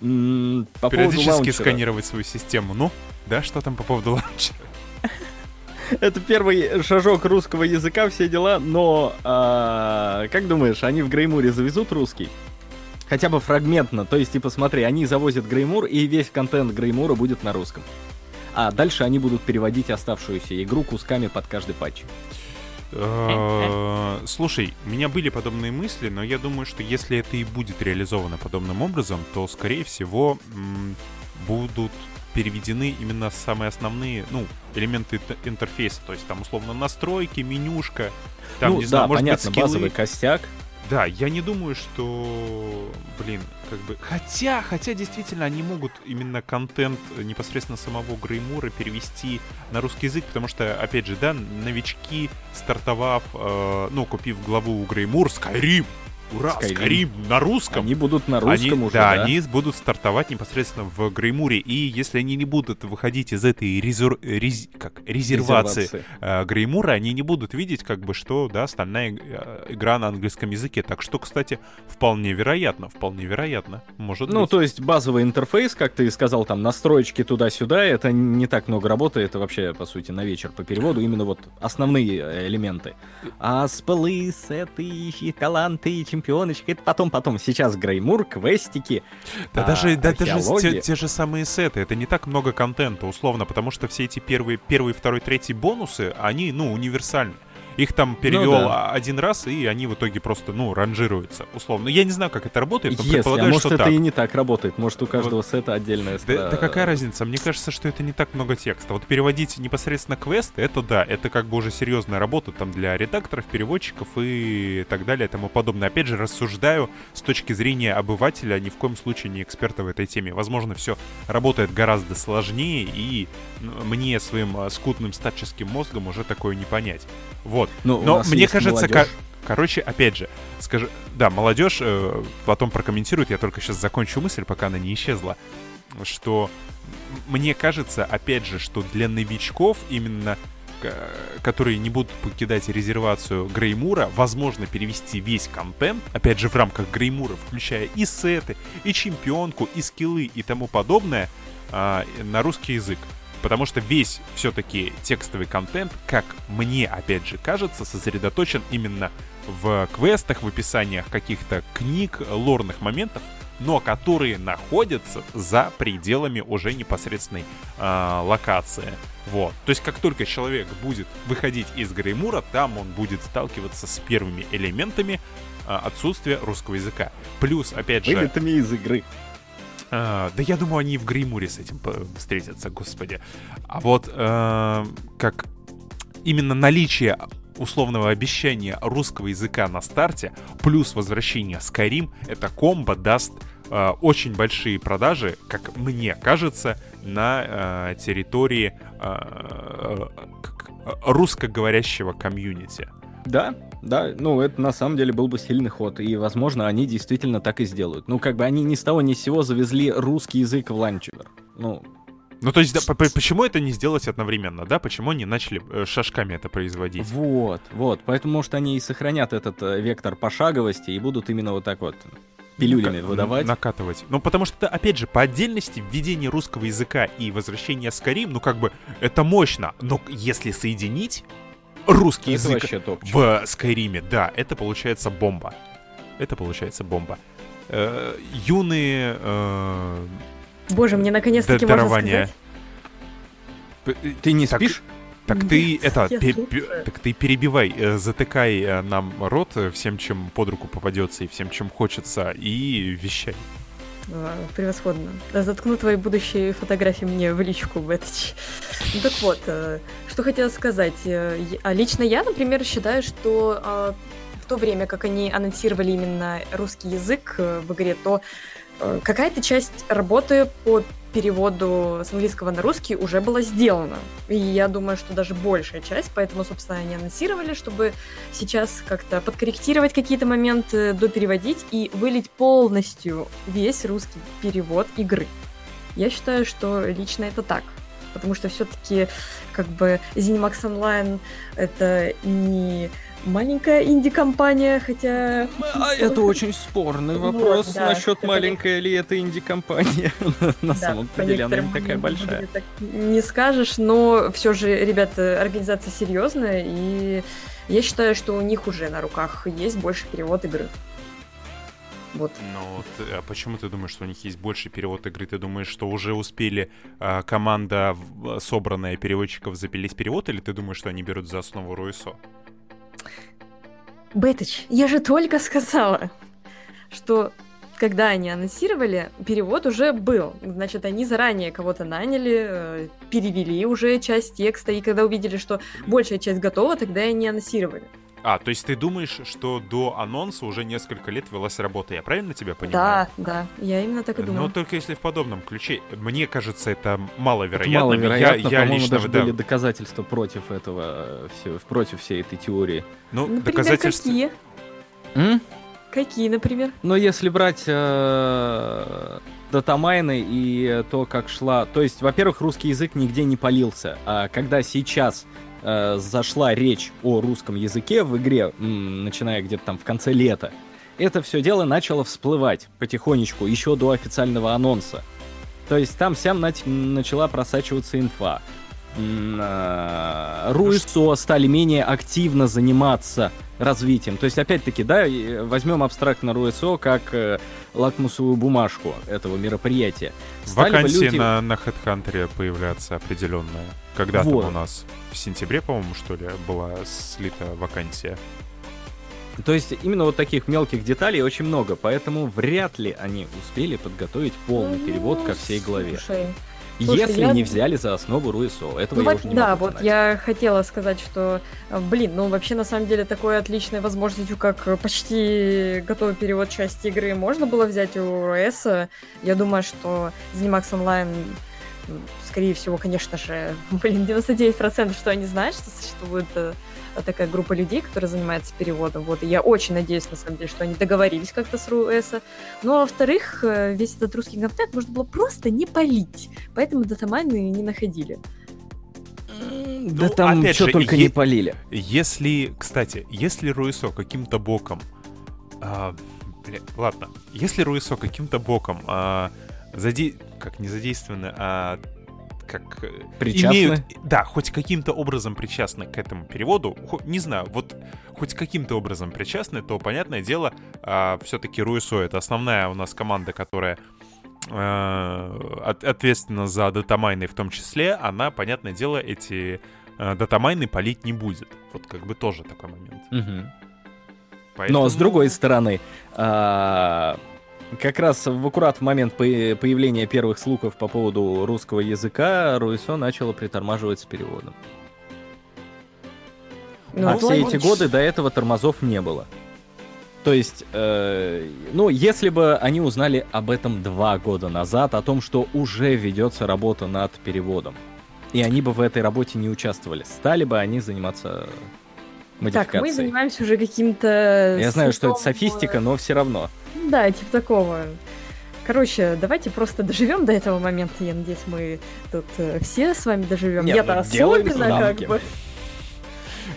A: По Периодически сканировать свою систему. Ну, да, что там по поводу лаунчера?
C: Это первый шажок русского языка, все дела, но а, как думаешь, они в Греймуре завезут русский? Хотя бы фрагментно, то есть, типа, смотри, они завозят Греймур, и весь контент Греймура будет на русском а дальше они будут переводить оставшуюся игру кусками под каждый патч.
A: Э, слушай, у меня были подобные мысли, но я думаю, что если это и будет реализовано подобным образом, то, скорее всего, будут переведены именно самые основные, ну, элементы интерфейса, то есть там условно настройки, менюшка, там,
C: ну,
A: не знаю,
C: да,
A: может
C: понятно,
A: быть, скиллы.
C: базовый костяк,
A: да, я не думаю, что, блин, как бы, хотя, хотя действительно они могут именно контент непосредственно самого Греймура перевести на русский язык, потому что, опять же, да, новички, стартовав, э, ну, купив главу у Греймур, Skyrim, Ура,
C: Skyrim.
A: Skyrim на русском.
C: Они будут на русском
A: Они-
C: уже,
A: да,
C: да?
A: они будут стартовать непосредственно в Греймуре, и если они не будут выходить из этой резер- рез- как, резервации
C: Резервации.
A: э, Греймура, они не будут видеть, как бы, что, да, остальная э, игра на английском языке. Так что, кстати, вполне вероятно, вполне вероятно, может
C: Ну,
A: быть.
C: то есть базовый интерфейс, как ты сказал, там настроечки туда-сюда, это не так много работы, это вообще, по сути, на вечер по переводу, именно вот основные э, элементы. А спелы, сеты, таланты, и чемпионочки, это потом-потом. Сейчас Греймур, квестики,
A: Да
C: а,
A: даже, да, даже те, те же самые сеты, это не так много контента, условно, потому что все эти первые, первый, второй, третий бонусы, они, ну, универсальны. Их там перевел
C: Ну да.
A: один раз, и они в итоге просто, ну, ранжируются, условно. Я не знаю, как это работает, но
C: Если, а может
A: что
C: это
A: так.
C: и не так работает, может у каждого сета отдельная
A: Да, да какая разница? Мне кажется, что это не так много текста. Вот переводить непосредственно квесты, это да, это как бы уже серьезная работа там для редакторов, переводчиков и так далее и тому подобное. Опять же, рассуждаю с точки зрения обывателя, ни в коем случае не эксперта в этой теме. Возможно, все работает гораздо сложнее, и мне своим а, скудным статческим мозгом уже такое не понять. Вот.
C: Ну,
A: Но мне кажется, ко- короче, опять же, скажи, да, молодежь э, потом прокомментирует, я только сейчас закончу мысль, пока она не исчезла, что мне кажется, опять же, что для новичков именно которые не будут покидать резервацию Греймура, возможно перевести весь контент, опять же в рамках Греймура, включая и сеты, и чемпионку, и скиллы, и тому подобное, а, на русский язык. Потому что весь все-таки текстовый контент, как мне опять же кажется, сосредоточен именно в квестах, в описаниях каких-то книг, лорных моментов, но которые находятся за пределами уже непосредственной а, локации. Вот. То есть, как только человек будет выходить из Греймура, там он будет сталкиваться с первыми элементами а, отсутствия русского языка. Плюс, опять же...
C: Вылетами из игры.
A: А, да я думаю, они и в Греймуре с этим встретятся, господи. А вот э, как именно наличие условного обещания русского языка на старте, плюс возвращение Skyrim, это комбо даст э, очень большие продажи, как мне кажется, на э, территории как- русскоговорящего комьюнити.
C: Да, да, ну это на самом деле был бы сильный ход, и, возможно, они действительно так и сделают. Ну, как бы они ни с того ни с сего завезли русский язык в ланчевер. Ну,
A: Ну, то есть, да, по- по- почему это не сделать одновременно, да? Почему они начали э, шажками это производить?
C: вот, вот, поэтому, может, они и сохранят этот э, вектор пошаговости и будут именно вот так вот пилюлями
A: Ка-
C: выдавать.
A: Накатывать. Ну, потому что, опять же, по отдельности введение русского языка и возвращение Skyrim, ну, как бы, это мощно. Но если соединить русский
C: Это
A: язык в Скайриме, да, это получается бомба. Это получается бомба. Э, юные... э,
B: Боже, мне наконец-таки можно сказать.
A: Э,
C: Ты не
A: Так,
C: спишь?
A: Так ты
B: Нет,
A: это,
B: я
A: пе-
B: слушаю.
A: пе- так ты перебивай, э, затыкай э, нам рот всем, чем под руку попадется и всем, чем хочется, и вещай.
B: А, Превосходно. Заткну твои будущие фотографии мне в личку, Бэтч. Ну так вот, э, что хотела сказать. Э, а Лично я, например, считаю, что а, в то время, как они анонсировали именно русский язык э, в игре, то э, какая-то часть работы по переводу с английского на русский уже была сделана. И я думаю, что даже большая часть, поэтому, собственно, они анонсировали, чтобы сейчас как-то подкорректировать какие-то моменты, допереводить и вылить полностью весь русский перевод игры. Я считаю, что лично это так. Потому что все-таки как бы ZeniMax Online это не маленькая инди-компания, хотя...
C: А это очень спорный
B: Вот,
C: вопрос
B: да,
C: насчет маленькая ли это инди-компания. На
B: Да,
C: самом деле она не такая большая.
B: так Не скажешь, но все же, ребята, организация серьезная, и я считаю, что у них уже на руках есть больше перевод игры. Вот.
A: Ну, ты- а почему ты думаешь, что у них есть больше перевод игры? Ты думаешь, что уже успели а, команда, собранная переводчиков, запилить перевод, или ты думаешь, что они берут за основу РОИСО?
B: Бетыч, я же только сказала, что когда они анонсировали, перевод уже был. Значит, они заранее кого-то наняли, э, перевели уже часть текста, и когда увидели, что большая часть готова, тогда и они анонсировали.
A: А, то есть ты думаешь, что до анонса уже несколько лет велась работа, я правильно тебя понимаю?
B: Да, да, я именно так и думала.
A: Но только если в подобном ключе. Мне кажется, это маловероятно.
C: Это маловероятно,
A: я, я
C: по-моему,
A: лично,
C: даже
A: да,
C: были доказательства против этого, э, всё- против всей этой теории.
A: ну,
B: Например,
A: доказательств...
B: какие?
C: М?
B: Какие, например?
C: Но если брать э, датамайны и то, как шла... То есть, во-первых, русский язык нигде не полился. А когда сейчас э, зашла речь о русском языке в игре, м, начиная где-то там в конце лета, это все дело начало всплывать потихонечку, еще до официального анонса. То есть там вся начала просачиваться инфа. А, Руисо стали менее активно заниматься развитием. То есть, опять-таки, да, возьмем абстрактно Руисо как э, лакмусовую бумажку этого мероприятия.
A: Стали Вакансии люди... на, на HeadHunter появляться определенная. Когда-то вот. у нас в сентябре, по-моему, что ли, была слита вакансия.
C: То есть именно вот таких мелких деталей очень много, поэтому вряд ли они успели подготовить полный ну, перевод ко всей главе. Слушай, Слушай, если я... не взяли за основу Руисо. Этого ну, я уже не
B: Да,
C: могу
B: вот я хотела сказать, что, блин, ну вообще на самом деле такой отличной возможностью, как почти готовый перевод части игры, можно было взять у РС. Я думаю, что ZeniMax Online скорее всего, конечно же, блин, 99% что они знают, что существует э, такая группа людей, которая занимается переводом. Вот, и я очень надеюсь, на самом деле, что они договорились как-то с РУЭС. Ну, а во-вторых, э, весь этот русский контент можно было просто не полить, поэтому датамайны не находили.
C: Ну, да там опять что же, только е- не полили.
A: Если, кстати, если Руисо каким-то боком... А, бля, ладно, если Руисо каким-то боком а, заде... как не задействованы, а как э,
C: причастны? имеют,
A: да, хоть каким-то образом причастны к этому переводу, не знаю, вот хоть каким-то образом причастны, то понятное дело, а, все-таки Руисо это основная у нас команда, которая от, ответственна за датамайны в том числе, она, понятное дело, эти а, датамайны полить не будет. Вот как бы тоже такой момент.
C: Угу. Поэтому... Но с другой стороны, а, как раз в аккурат момент появления первых слухов по поводу русского языка Руисо начало притормаживать с переводом. Ну, а все эти годы до этого тормозов не было. То есть, э, ну, если бы они узнали об этом два года назад, о том, что уже ведется работа над переводом, и они бы в этой работе не участвовали, стали бы они заниматься модификацией.
B: Так, мы занимаемся уже каким-то...
C: Я знаю, что это софистика, но все равно.
B: Да, типа такого. Короче, давайте просто доживем до этого момента. Я надеюсь, мы тут э, все с вами доживем. Я-то ну, особенно как бы.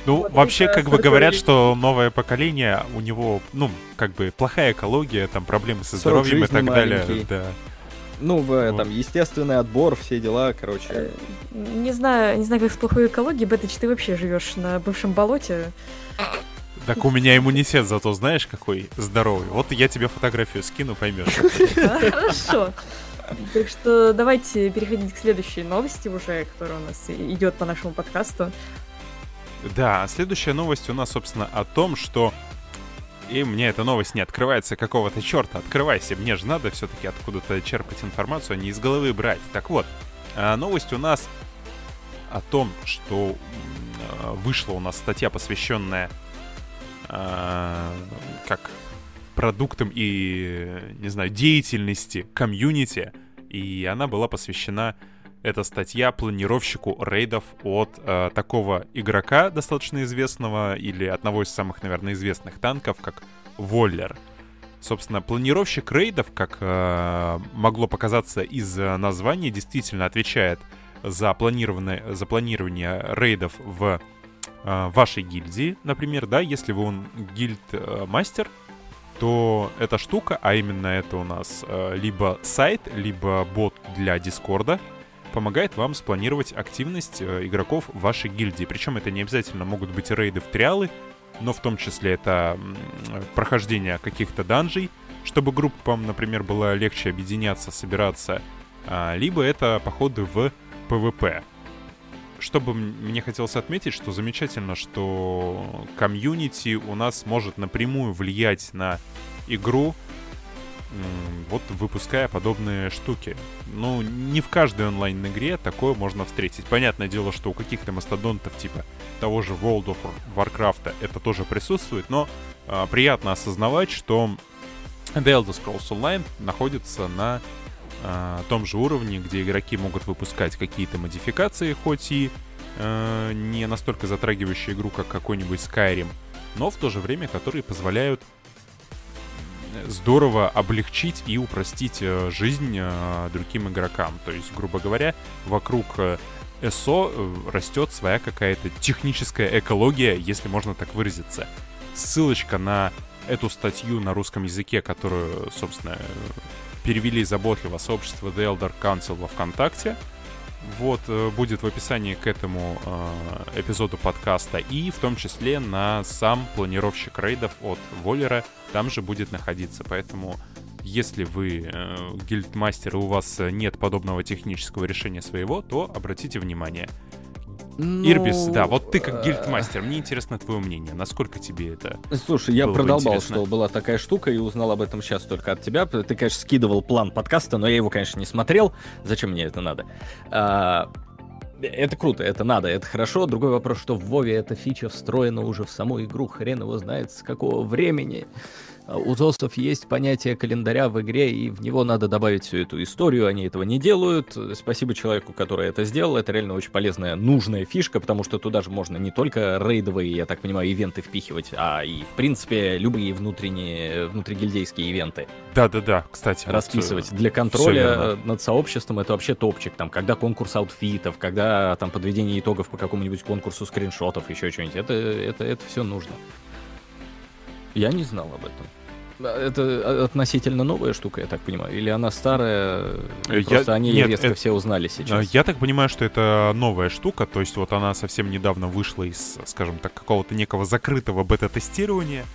A: Ну, вот вообще, как бы говорят, что новое поколение, у него, ну, как бы плохая экология, там проблемы со здоровьем и так далее. Да.
C: Ну, в этом, естественный отбор, все дела, короче. Э,
B: не знаю, не знаю, как с плохой экологией, Бетыч, ты вообще живешь на бывшем болоте.
A: Так у меня иммунитет зато знаешь какой здоровый. Вот я тебе фотографию скину, поймешь.
B: Хорошо. Так что давайте переходить к следующей новости уже, которая у нас идет по нашему подкасту.
A: Да, следующая новость у нас, собственно, о том, что и мне эта новость не открывается какого-то черта. Открывайся, мне же надо все-таки откуда-то черпать информацию, а не из головы брать. Так вот, а, новость у нас о том, что а, вышла у нас статья, посвященная а, как продуктам и, не знаю, деятельности комьюнити, и она была посвящена эта статья планировщику рейдов от э, такого игрока, достаточно известного, или одного из самых, наверное, известных танков, как Воллер. Собственно, планировщик рейдов, как э, могло показаться из названия, действительно отвечает за, планированное, за планирование рейдов в э, вашей гильдии, например, да, если вы он гильд-мастер, то эта штука, а именно это у нас э, либо сайт, либо бот для Дискорда, помогает вам спланировать активность э, игроков вашей гильдии. Причем это не обязательно могут быть рейды в триалы, но в том числе это прохождение каких-то данжей, чтобы группам, например, было легче объединяться, собираться, а, либо это походы в PvP. Чтобы мне хотелось отметить, что замечательно, что комьюнити у нас может напрямую влиять на игру, вот выпуская подобные штуки. Ну, не в каждой онлайн-игре такое можно встретить. Понятное дело, что у каких-то мастодонтов типа того же World of Warcraft это тоже присутствует, но э, приятно осознавать, что The Elder Scrolls Online находится на э, том же уровне, где игроки могут выпускать какие-то модификации, хоть и э, не настолько затрагивающие игру, как какой-нибудь Skyrim, но в то же время которые позволяют здорово облегчить и упростить э, жизнь э, другим игрокам. То есть, грубо говоря, вокруг э, СО растет своя какая-то техническая экология, если можно так выразиться. Ссылочка на эту статью на русском языке, которую, собственно, перевели заботливо сообщество The Elder Council во ВКонтакте, вот, будет в описании к этому э, эпизоду подкаста и в том числе на сам планировщик рейдов от Воллера там же будет находиться. Поэтому, если вы э, гильдмастер и у вас нет подобного технического решения своего, то обратите внимание. Ну, Ирбис, да, вот ты как гильдмастер, мне интересно твое мнение, насколько тебе это
C: Слушай, я продолбал, что была такая штука и узнал об этом сейчас только от тебя. Ты, конечно, скидывал план подкаста, но я его, конечно, не смотрел. Зачем мне это надо? А, это круто, это надо, это хорошо. Другой вопрос, что в Вове эта фича встроена уже в саму игру, хрен его знает с какого времени. У ЗОСов есть понятие календаря в игре, и в него надо добавить всю эту историю, они этого не делают. Спасибо человеку, который это сделал, это реально очень полезная, нужная фишка, потому что туда же можно не только рейдовые, я так понимаю, ивенты впихивать, а и, в принципе, любые внутренние, внутригильдейские ивенты.
A: Да-да-да, кстати.
C: Расписывать. Вот, Для контроля над сообществом это вообще топчик, там, когда конкурс аутфитов, когда там подведение итогов по какому-нибудь конкурсу скриншотов, еще что-нибудь, это, это, это все нужно. Я не знал об этом. Это относительно новая штука, я так понимаю? Или она старая? Я... Просто они Нет, резко это... все узнали сейчас.
A: Я так понимаю, что это новая штука, то есть вот она совсем недавно вышла из, скажем так, какого-то некого закрытого бета-тестирования.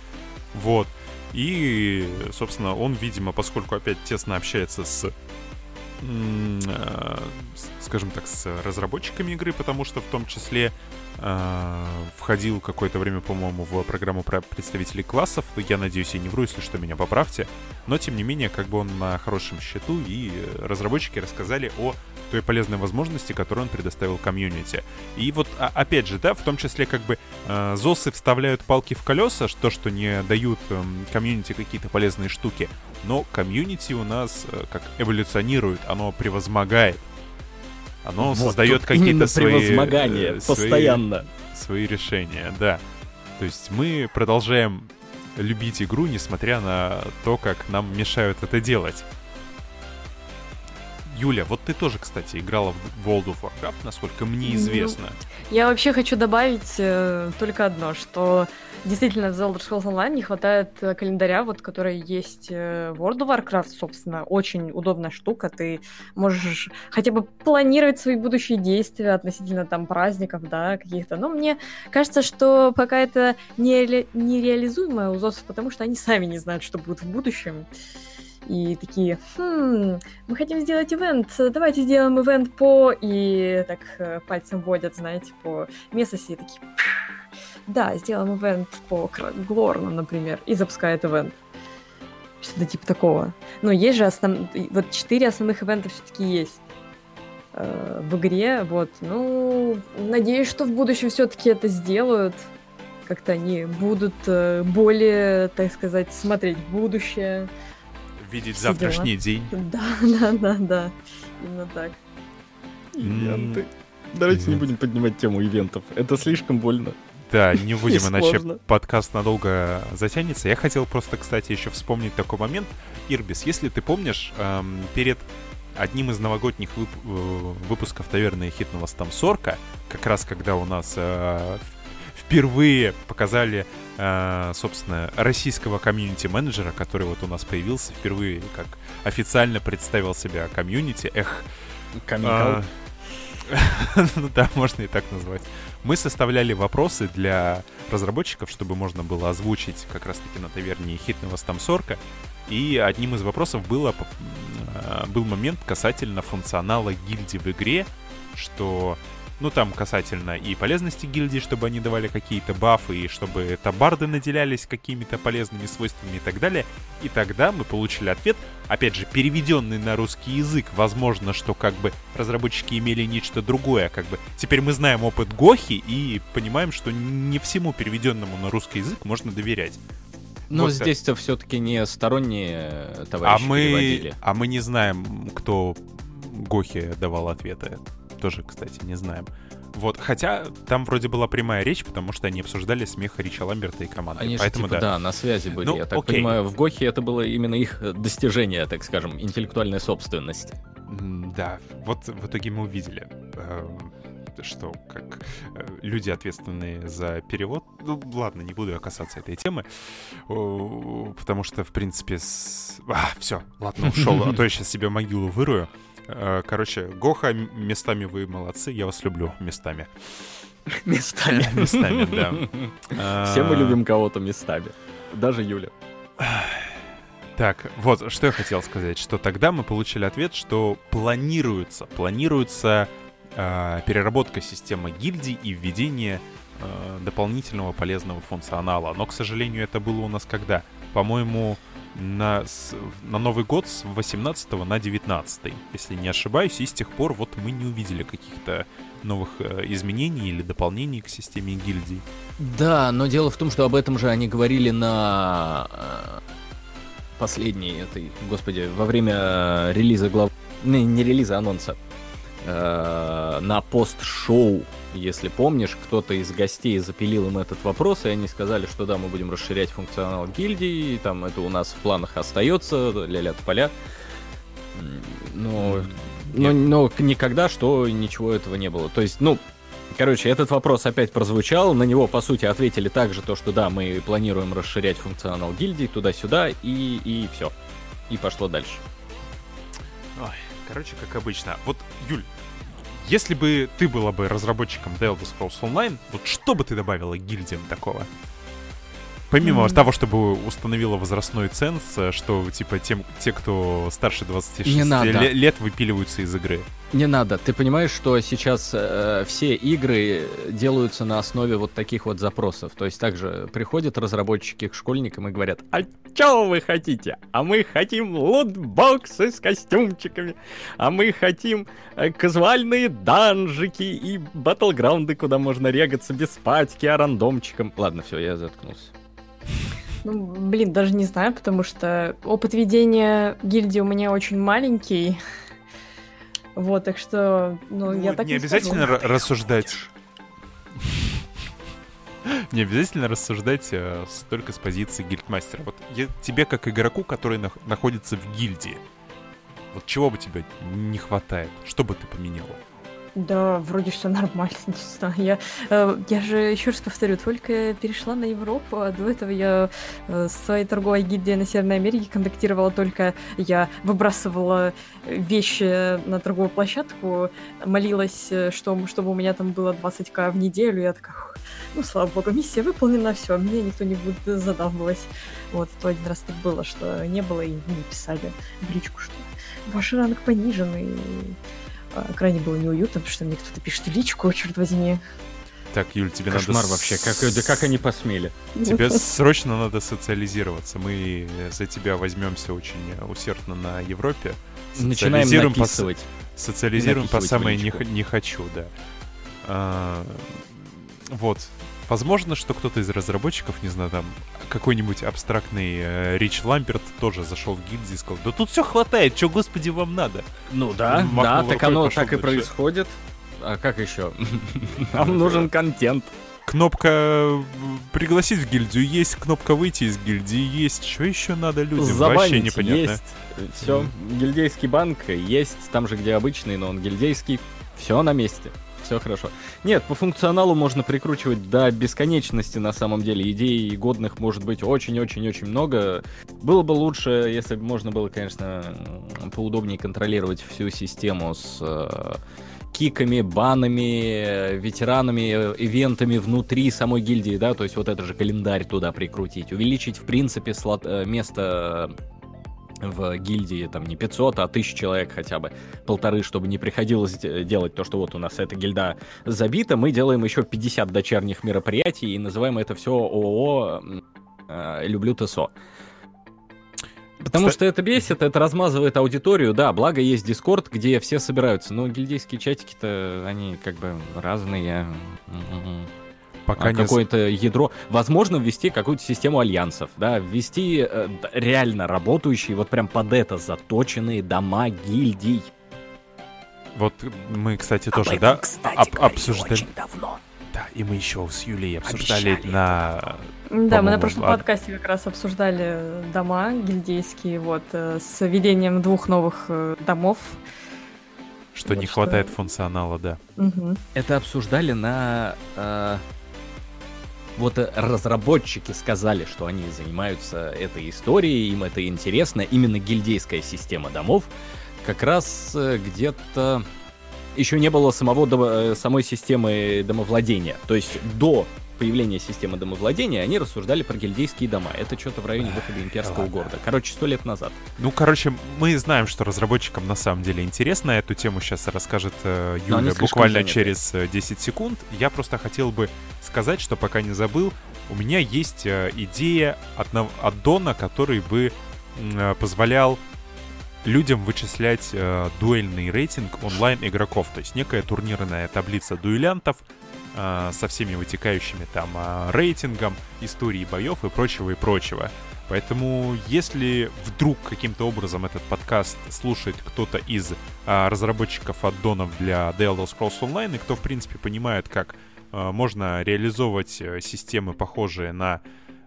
A: Вот. И, собственно, он, видимо, поскольку опять тесно общается с э, скажем так, с разработчиками игры, потому что в том числе э, входил какое-то время, по-моему, в программу про представителей классов. Я надеюсь, я не вру, если что, меня поправьте. Но, тем не менее, как бы он на хорошем счету, и разработчики рассказали о той полезной возможности, которую он предоставил комьюнити. И вот, а, опять же, да, в том числе как бы э, ЗОСы вставляют палки в колеса, то, что не дают э, комьюнити какие-то полезные штуки, но комьюнити у нас э, как эволюционирует, оно превозмогает. Оно вот, создает какие-то свои...
C: Превозмогание, э, постоянно.
A: Свои, свои решения, да. То есть мы продолжаем любить игру, несмотря на то, как нам мешают это делать. Юля, вот ты тоже, кстати, играла в World of Warcraft, насколько мне известно.
B: Я вообще хочу добавить э, только одно, что действительно в Elder Scrolls Online не хватает э, календаря, вот который есть э, в World of Warcraft, собственно. Очень удобная штука. Ты можешь хотя бы планировать свои будущие действия относительно там праздников, да, каких-то. Но мне кажется, что пока это нере- нереализуемое у ЗОСов, потому что они сами не знают, что будет в будущем и такие, хм, мы хотим сделать ивент, давайте сделаем ивент по... И так э, пальцем водят, знаете, по Месосе, и такие, да, сделаем ивент по Глорну, например, и запускает ивент. Что-то типа такого. Но есть же основ... вот четыре основных ивента все-таки есть э, в игре, вот. Ну, надеюсь, что в будущем все-таки это сделают. Как-то они будут э, более, так сказать, смотреть в будущее
A: видеть Все завтрашний дела. день.
B: Да, да, да, да. Именно так.
C: Ивенты. Давайте не будем поднимать тему ивентов. Это слишком больно.
A: Да, не будем, иначе подкаст надолго затянется. Я хотел просто, кстати, еще вспомнить такой момент. Ирбис, если ты помнишь, эм, перед одним из новогодних вып- э, выпусков таверны хитного Стамсорка, как раз когда у нас э, впервые показали Э, собственно, российского комьюнити-менеджера, который вот у нас появился впервые, как официально представил себя комьюнити. Эх.
C: А,
A: ну да, можно и так назвать. Мы составляли вопросы для разработчиков, чтобы можно было озвучить как раз-таки на таверне хитного стамсорка. И одним из вопросов было, э, был момент касательно функционала гильдии в игре, что ну, там касательно и полезности гильдии, чтобы они давали какие-то бафы, и чтобы табарды наделялись какими-то полезными свойствами и так далее. И тогда мы получили ответ, опять же, переведенный на русский язык. Возможно, что как бы разработчики имели нечто другое, как бы. Теперь мы знаем опыт Гохи и понимаем, что не всему переведенному на русский язык можно доверять.
C: Но вот здесь-то все-таки не сторонние товарищи а мы, переводили.
A: А мы не знаем, кто Гохи давал ответы тоже, кстати, не знаем. Вот, хотя там вроде была прямая речь, потому что они обсуждали смех Рича Ламберта и команды.
C: Они
A: Поэтому
C: же, типа,
A: да.
C: да, на связи были.
A: Ну,
C: Я так
A: окей.
C: понимаю, в Гохе это было именно их достижение, так скажем, интеллектуальной собственности.
A: М, Да, вот в итоге мы увидели, э, что как э, люди, ответственные за перевод... Ну, ладно, не буду я касаться этой темы, потому что, в принципе, с... А, все, ладно, ушел, а то я сейчас себе могилу вырую. Э, Короче, Гоха, местами вы молодцы, я вас люблю местами.
C: Местами.
A: Местами, да.
C: Все мы
A: А,
C: любим кого-то местами. Даже Юля.
A: Так, вот, что я хотел сказать, что тогда мы получили ответ, что планируется, планируется э, переработка системы гильдий и введение э, дополнительного полезного функционала. Но, к сожалению, это было у нас когда? По-моему, на, с- на Новый год с 18 на 19, если не ошибаюсь, и с тех пор вот мы не увидели каких-то новых э, изменений или дополнений к системе гильдий.
C: Да, но дело в том, что об этом же они говорили на э, последней этой, господи, во время релиза глав... Не, не релиза, анонса. Э, на пост-шоу, если помнишь, кто-то из гостей запилил им этот вопрос, и они сказали, что да, мы будем расширять функционал гильдии, и там это у нас в планах остается, ля-ля поля. Но, но, но никогда что ничего этого не было. То есть, ну, Короче, этот вопрос опять прозвучал, на него, по сути, ответили также то, что да, мы планируем расширять функционал гильдии туда-сюда, и, и все. И пошло дальше.
A: Ой, короче, как обычно. Вот, Юль, если бы ты была бы разработчиком Elder Scrolls Online, вот что бы ты добавила гильдиям такого? Помимо
B: М.
A: того, чтобы установила возрастной ценз, э, что, типа, тем, те, кто старше 26
C: Не надо.
A: ле- лет, выпиливаются из игры.
C: Не надо. Ты понимаешь, что сейчас э, все игры делаются на основе вот таких вот запросов. То есть также приходят разработчики к школьникам и говорят, а чё вы хотите? А мы хотим лутбоксы с костюмчиками, а мы хотим э, казуальные данжики и батлграунды, куда можно регаться без патики, а рандомчиком. Ладно, все, я заткнулся.
B: Ну, блин, даже не знаю, потому что опыт ведения гильдии у меня очень маленький. Вот, так что, ну, я так
A: не обязательно
B: скажу.
A: ра- рассуждать. Не обязательно рассуждать э, с- только с позиции гильдмастера. Вот я- тебе, как игроку, который нах- находится в гильдии, вот чего бы тебе не хватает? Что бы ты поменяла?
B: Да, вроде все нормально, не знаю. Я, э, я же, еще раз повторю, только перешла на Европу, а до этого я э, с своей торговой гильдией на Северной Америке контактировала только... Я выбрасывала вещи на торговую площадку, молилась, э, что, чтобы у меня там было 20к в неделю. Я такая, «Ух, ну, слава богу, миссия выполнена, все, меня никто не будет задавывать. Вот, то один раз так было, что не было и не писали в личку, что ваш ранг понижен, и крайне было неуютно, потому что мне кто-то пишет в личку, черт возьми.
A: Так, Юль, тебе
C: Кошмар
A: надо...
C: вообще, как, да как они посмели?
A: Тебе срочно надо социализироваться. Мы за тебя возьмемся очень э, усердно на Европе.
C: Начинаем
A: Социализируем по
C: написывать.
A: Социализируем по самое не, не хочу, да. А, вот. Возможно, что кто-то из разработчиков, не знаю, там, какой-нибудь абстрактный э, Рич Ламберт тоже зашел в гильдию и сказал, да тут все хватает, что, господи, вам надо?
C: Ну да,
A: Махнул
C: да,
A: рукой,
C: так оно так и
A: дальше.
C: происходит. А как еще? Нам нужен контент.
A: Кнопка э, пригласить в гильдию есть, кнопка выйти из гильдии есть. Что еще надо людям? Вообще
C: Забанить
A: непонятно.
C: есть. Все, гильдейский банк есть, там же, где обычный, но он гильдейский. Все на месте. Все хорошо. Нет, по функционалу можно прикручивать до бесконечности на самом деле. Идей годных может быть очень-очень-очень много. Было бы лучше, если бы можно было, конечно, поудобнее контролировать всю систему с э, киками, банами, ветеранами, э, ивентами внутри самой гильдии, да, то есть вот это же календарь туда прикрутить, увеличить, в принципе, слот, э, место в гильдии там не 500, а 1000 человек хотя бы, полторы, чтобы не приходилось де- делать то, что вот у нас эта гильда забита, мы делаем еще 50 дочерних мероприятий и называем это все ООО э, «Люблю ТСО». Потому что это бесит, это размазывает аудиторию, да, благо есть Дискорд, где все собираются, но гильдейские чатики-то, они как бы разные.
A: Пока
C: А
A: не...
C: какое-то ядро. Возможно, ввести какую-то систему альянсов, да, ввести э, реально работающие, вот прям под это заточенные дома гильдий.
A: Вот мы, кстати,
C: Об
A: тоже,
C: этом,
A: да,
C: кстати,
A: об- обсуждали.
C: очень давно.
A: Да, и мы еще с Юлей обсуждали
C: Обещали
A: на...
B: Да, мы на прошлом
A: ад-
B: подкасте как раз обсуждали дома гильдейские, вот, э, с введением двух новых э, домов.
A: Что не
B: Вот
A: хватает
B: что-
A: функционала, да.
B: Мгм.
C: Это обсуждали на... э, вот э, разработчики сказали, что они занимаются этой историей, им это интересно. Именно гильдейская система домов как раз э, где-то еще не было самого э, самой системы домовладения. То есть до появления системы домовладения они рассуждали про гильдейские дома. Это что-то в районе выхода имперского
A: ладно.
C: города. Короче, сто лет назад.
A: Ну, короче, мы знаем, что разработчикам на самом деле интересно. Эту тему сейчас расскажет э, Юля буквально
C: заняты.
A: через э, 10 секунд. Я просто хотел бы сказать, что пока не забыл, у меня есть э, идея одно- аддона, который бы э, позволял людям вычислять э, дуэльный рейтинг онлайн игроков. То есть некая турнирная таблица дуэлянтов э, со всеми вытекающими там э, рейтингом, историей боев и прочего и прочего. Поэтому, если вдруг каким-то образом этот подкаст слушает кто-то из а, разработчиков аддонов для The Elder Scrolls Online, и кто, в принципе, понимает, как а, можно реализовывать э, системы, похожие на,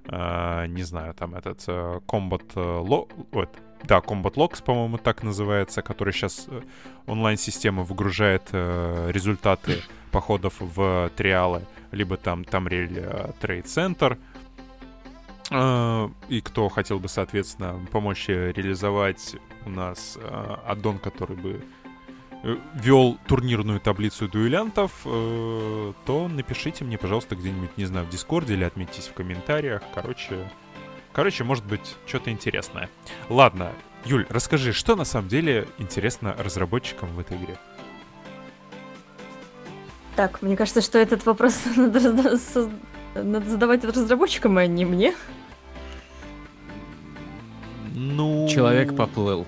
A: а, не знаю, там этот э, Combat э, Lo- вот, да, Combat Logs, по-моему, так называется, который сейчас онлайн-система выгружает э, результаты походов в триалы, либо там Тамрель Трейд Центр, Э, и кто хотел бы, соответственно, помочь э, реализовать у нас э, аддон, который бы э, вел турнирную таблицу дуэлянтов, э, то напишите мне, пожалуйста, где-нибудь, не знаю, в Дискорде или отметьтесь в комментариях. Короче, короче, может быть, что-то интересное. Ладно, Юль, расскажи, что на самом деле интересно разработчикам в этой игре?
B: Так, мне кажется, что этот вопрос надо, надо задавать разработчикам, а не мне.
A: Ну...
C: Человек поплыл.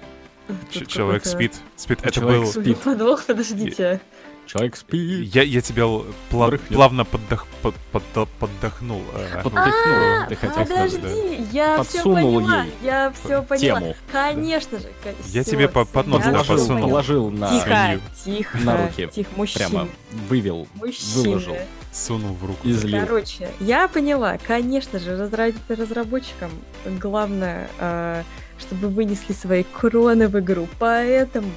A: Ч- человек спит. Спит. Это
C: Человек
A: был...
C: спит.
B: Подвох, подождите.
C: Человек спит.
A: Я, я тебя пла-
C: Брыхнет.
A: плавно поддох- под- подда- поддохнул.
C: Поддохнул, ты хотел.
B: Подожди, я все
C: Подсунул
B: поняла.
C: ей
B: Я все поняла.
C: Тему.
B: Конечно же.
A: Я тебе по- под нос, подсунул.
B: поняла.
C: Положил на
B: Тихо,
A: свинью.
B: тихо.
C: На руки.
B: Тихо, мужчина.
C: прямо вывел,
B: Мужчина.
C: выложил,
A: Сунул в руку.
C: излил.
B: Короче, я поняла. Конечно же, разра- разработчикам главное, э, чтобы вынесли свои кроны в игру. Поэтому,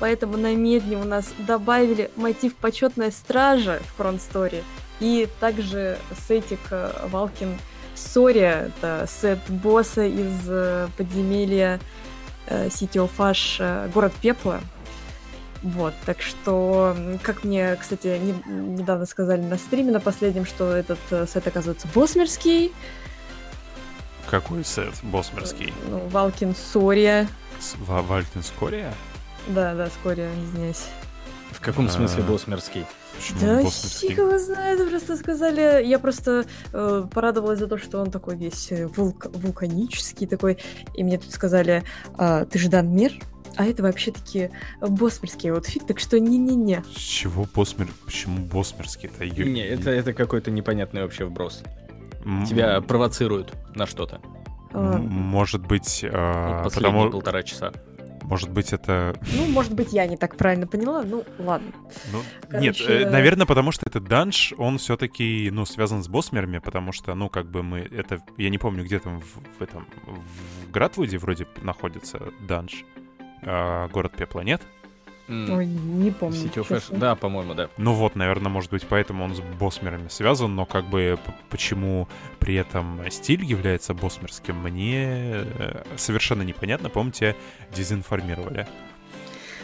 B: поэтому на медне у нас добавили мотив почетная стража в Кронсторе. И также сетик э, Валкин Сория, это сет босса из э, подземелья э, City of Ash, город пепла. Вот, так что, как мне, кстати, не- недавно сказали на стриме на последнем, что этот сет оказывается босмерский,
A: Какой сет? Босмерский.
B: ну, Valkyn Skoria,
A: С- Ва-
B: Да, да, Skoria, извиняюсь.
C: В каком смысле
A: А.
C: босмерский?
A: Почему
B: Да
A: босмерский?
B: фиг его знает, просто сказали, я просто э, порадовалась за то, что он такой весь э, вулка- вулканический такой, и мне тут сказали, «А, ты же Данмир, а это вообще-таки босмерский outfit, так что не-не-не.
A: С чего босмер... Почему босмерский-то?
C: Не, это, это какой-то непонятный вообще вброс.
A: М-
C: Тебя провоцируют на что-то.
B: А,
A: м- Может быть,
C: Вот последние
A: потому...
C: полтора часа.
A: Может быть, это...
B: Ну, может быть, я не так правильно поняла, ну, ладно.
A: Ну,
B: Короче,
A: Нет, э, наверное, потому что этот данж, он все-таки, ну, связан с босмерами, потому что, ну, как бы мы, это, я не помню, где там в, в этом, в Гратвуде вроде находится данж, а, город пепла, нет?
C: М,
B: Ой, не помню.
C: City of Ash-
B: честно.
C: Да, по-моему, да.
A: Ну вот, наверное, может быть, поэтому он с босмерами связан, но как бы почему при этом стиль является босмерским, мне э, совершенно непонятно. Помните, дезинформировали.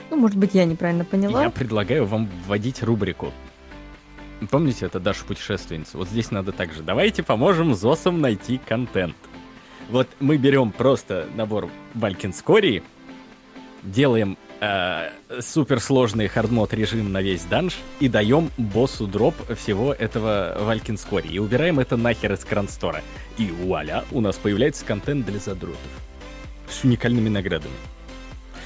B: Ну, может быть, я неправильно поняла.
C: Я предлагаю вам вводить рубрику. Помните, это Даша путешественница? Вот здесь надо так же. Давайте поможем ЗОСам найти контент. Вот мы берем просто набор Валькинскории, делаем э, суперсложный хардмод режим на весь данж и даем боссу дроп всего этого Валькинскории. И убираем это нахер из кранстора. И вуаля, у нас появляется контент для задротов. С уникальными наградами.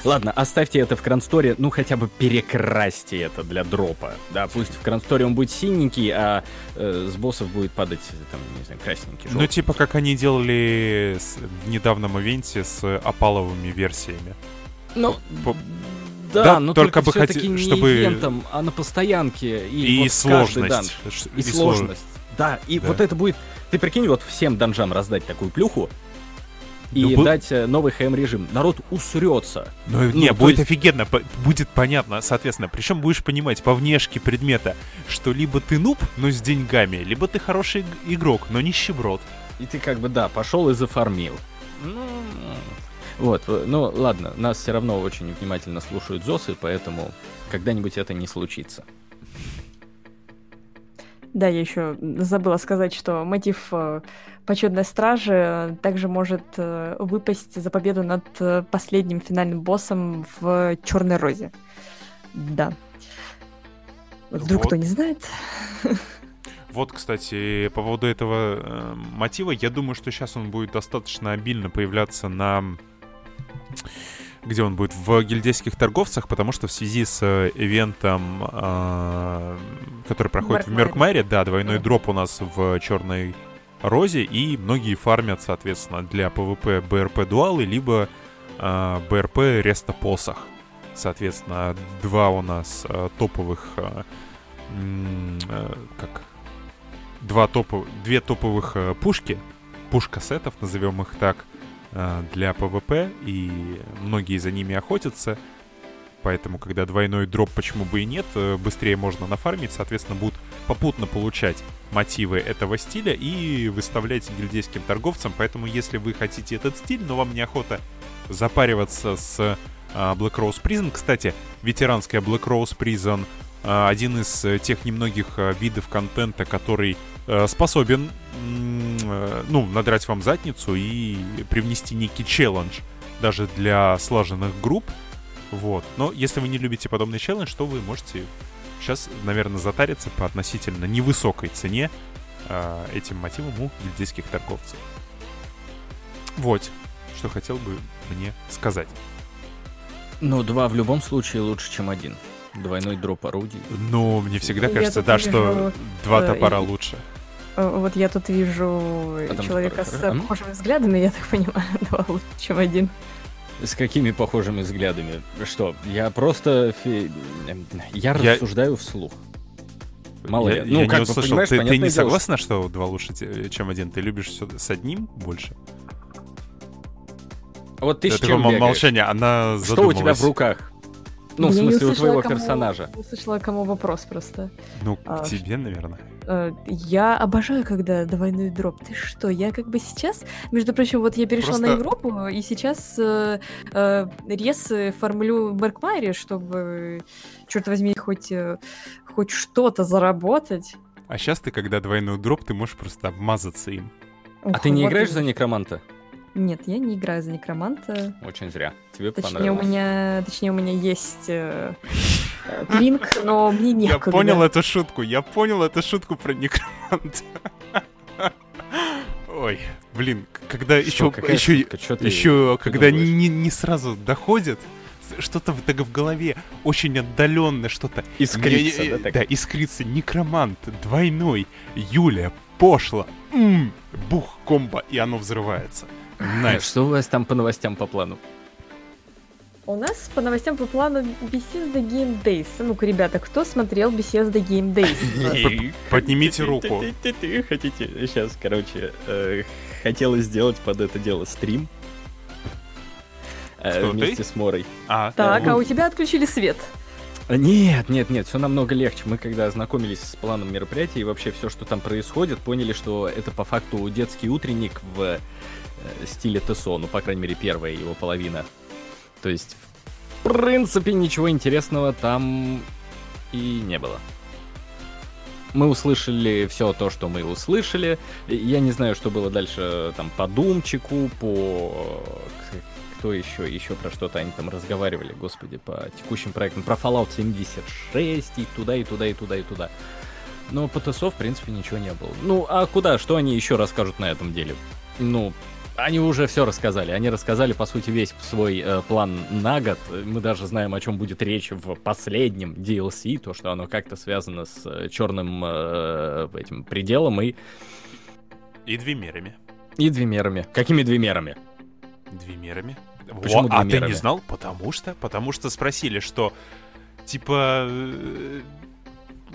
C: Ладно, оставьте это в крансторе, ну хотя бы перекрасьте это для дропа. Да, пусть в крансторе он будет синенький, а э, с боссов будет падать, там, не знаю, красненький.
A: Ну,
C: желтый.
A: типа как они делали с- в недавнем ивенте с опаловыми версиями.
B: Ну,
A: По-
C: Да,
A: Да,
C: но
A: только
C: только,
A: бы
C: все-таки
A: хоте-
C: не
A: чтобы-
C: ивентом, а на постоянке. И,
A: И,
C: вот
A: сложность. Ш-
C: И,
A: слож-
C: сложность. Да, и
A: Да.
C: вот это будет... Ты прикинь, вот всем данжам раздать такую плюху и
A: Ну, был-
C: дать э, новый хэм-режим. Народ усрется.
A: Ну,
C: Ну,
A: не, будет
C: есть-
A: офигенно, по- будет понятно, соответственно. Причем будешь понимать по внешке предмета, что либо ты нуб, но с деньгами, либо ты хороший иг- игрок, но нищеброд.
C: И ты как бы, да, пошел и зафармил. Ну, Вот, ну ладно, нас все равно очень внимательно слушают ЗОСы, поэтому когда-нибудь это не случится.
B: Да, я еще забыла сказать, что мотив э, почетной стражи также может э, выпасть за победу над э, последним финальным боссом в Черной Розе. Да. Вот Вдруг
A: Вот.
B: кто не знает.
A: Вот, кстати, по поводу этого э, мотива, я думаю, что сейчас он будет достаточно обильно появляться на... Где он будет? В гильдейских торговцах, потому что в связи с э, ивентом, э, который проходит в
B: Меркмайре.
A: Меркмайре, да, двойной
B: Да.
A: дроп у нас в Черной Розе, и многие фармят, соответственно, для PvP БРП Дуалы, либо э, БРП Реста Посох. Соответственно, два у нас э, топовых... э, э, как два топов... две топовых э, пушки, пушка-сетов, назовем их так, для ПВП, и многие за ними охотятся. Поэтому, когда двойной дроп, почему бы и нет, э, быстрее можно нафармить, соответственно, будут попутно получать мотивы этого стиля и выставлять гильдейским торговцам. Поэтому, если вы хотите этот стиль, но вам неохота запариваться с а, Black Rose Prison, кстати, ветеранская Black Rose Prison один из э, тех немногих видов контента, который э, способен, э, ну, надрать вам задницу и привнести некий челлендж даже для слаженных групп. Вот. Но если вы не любите подобный челлендж, то вы можете сейчас, наверное, затариться по относительно невысокой цене а, этим мотивом у гильдейских торговцев. Вот, что хотел бы мне сказать.
C: Ну, два в любом случае лучше, чем один. Двойной дроп орудий.
A: Но мне всегда
B: Я
A: кажется, да, что два
B: э,
A: топора
B: и-
A: лучше.
B: Э, Вот я тут вижу
C: А там
B: человека с похожими взглядами, я так понимаю, два лучше, чем один.
C: С какими похожими взглядами? Что, я просто... фи- эм, Я,
A: Я-
C: рассуждаю вслух. Мало
A: я,
C: ли. Ну,
A: я
C: как
A: не
C: бы,
A: услышал. Ты, ты не
C: дело,
A: согласна, что два лучше, те- чем один? Ты любишь всё с одним больше?
C: Вот ты с
A: Это
C: чем
A: такое молчание, она
C: Что у тебя в
A: задумалась.
C: руках? Ну, в
B: Я не
C: смысле, у твоего
B: кому-
C: персонажа.
B: не Услышала, кому вопрос просто.
A: Ну, к
B: А,
A: тебе, наверное.
B: Э, Я обожаю, когда двойной дроп. Ты что? Я как бы сейчас, между прочим, вот я перешла на
A: Просто-
B: Европу, и сейчас э, э, ресы формлю в Меркмайре, чтобы, черт возьми, хоть, э, хоть что-то заработать.
A: А сейчас ты, когда двойной дроп, ты можешь просто обмазаться им.
C: А
B: Ох,
C: ты не
B: вот
C: играешь
B: и-
C: за некроманта?
B: Нет, я не играю за некроманта.
C: Очень зря. Тебе
B: Точнее, у
C: понравилось.
B: меня, точнее, у меня есть э, Клинк, но мне
A: Я
B: некуда.
A: понял эту шутку, я понял эту шутку про некроманта. Ой, блин, когда еще, еще,
C: шутка? Чё ты-
A: еще, когда не, не сразу доходит, что-то в- так в голове очень отдаленное что-то.
C: Искрится,
A: Не-
C: да, так?
A: Да, искрится. Некромант, двойной, Юлия, пошло, м, бух, комбо, и оно взрывается.
C: Э,
A: Nice.
C: Что у вас там по новостям по плану?
B: У нас по новостям по плану Bethesda Game Days. Ну-ка, ребята, кто смотрел Bethesda Game Days?
A: Поднимите руку.
C: Ты хотите? Сейчас, короче, э, хотела сделать под это дело стрим. э,
A: ты?
C: Вместе с Морой.
A: А,
B: Так,
C: ну-
B: а у тебя отключили свет.
C: А, Нет, нет, нет, все намного легче. Мы когда ознакомились с планом мероприятия и вообще все, что там происходит, поняли, что это по факту детский утренник в э, стиле ТСО, ну, по крайней мере, первая его половина. То есть, в принципе, ничего интересного там и не было. Мы услышали все то, что мы услышали. Я не знаю, что было дальше там по Думчику, по... Кто еще? Еще про что-то они там разговаривали, господи, по текущим проектам. Про Fallout 76 и туда, и туда, и туда, и туда. Но по ТСО, в принципе, ничего не было. Ну, а куда? Что они еще расскажут на этом деле? Ну, они уже все рассказали. Они рассказали, по сути, весь свой э, план на год. Мы даже знаем, о чем будет речь в последнем DLC, то, что оно как-то связано с э, черным э, этим пределом и,
A: и двумерами.
C: и двумерами. Какими двумерами?
A: Двумерами.
C: Почему
A: Во, а ты
C: двумерами?
A: не знал? Потому что, потому что спросили, что типа э,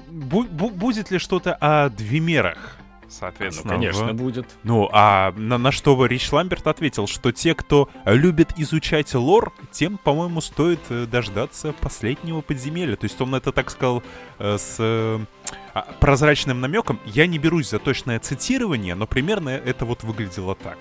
A: бу- бу- будет ли что-то о двумерах,
C: Ну,
A: соответственно.
C: конечно,
A: в-
C: будет.
A: Ну, а на, на что Рич Ламберт ответил, что те, кто любит изучать лор, тем, по-моему, стоит э, дождаться последнего подземелья. То есть он это так сказал э, с э, а, прозрачным намеком. Я не берусь за точное цитирование, но примерно это вот выглядело так.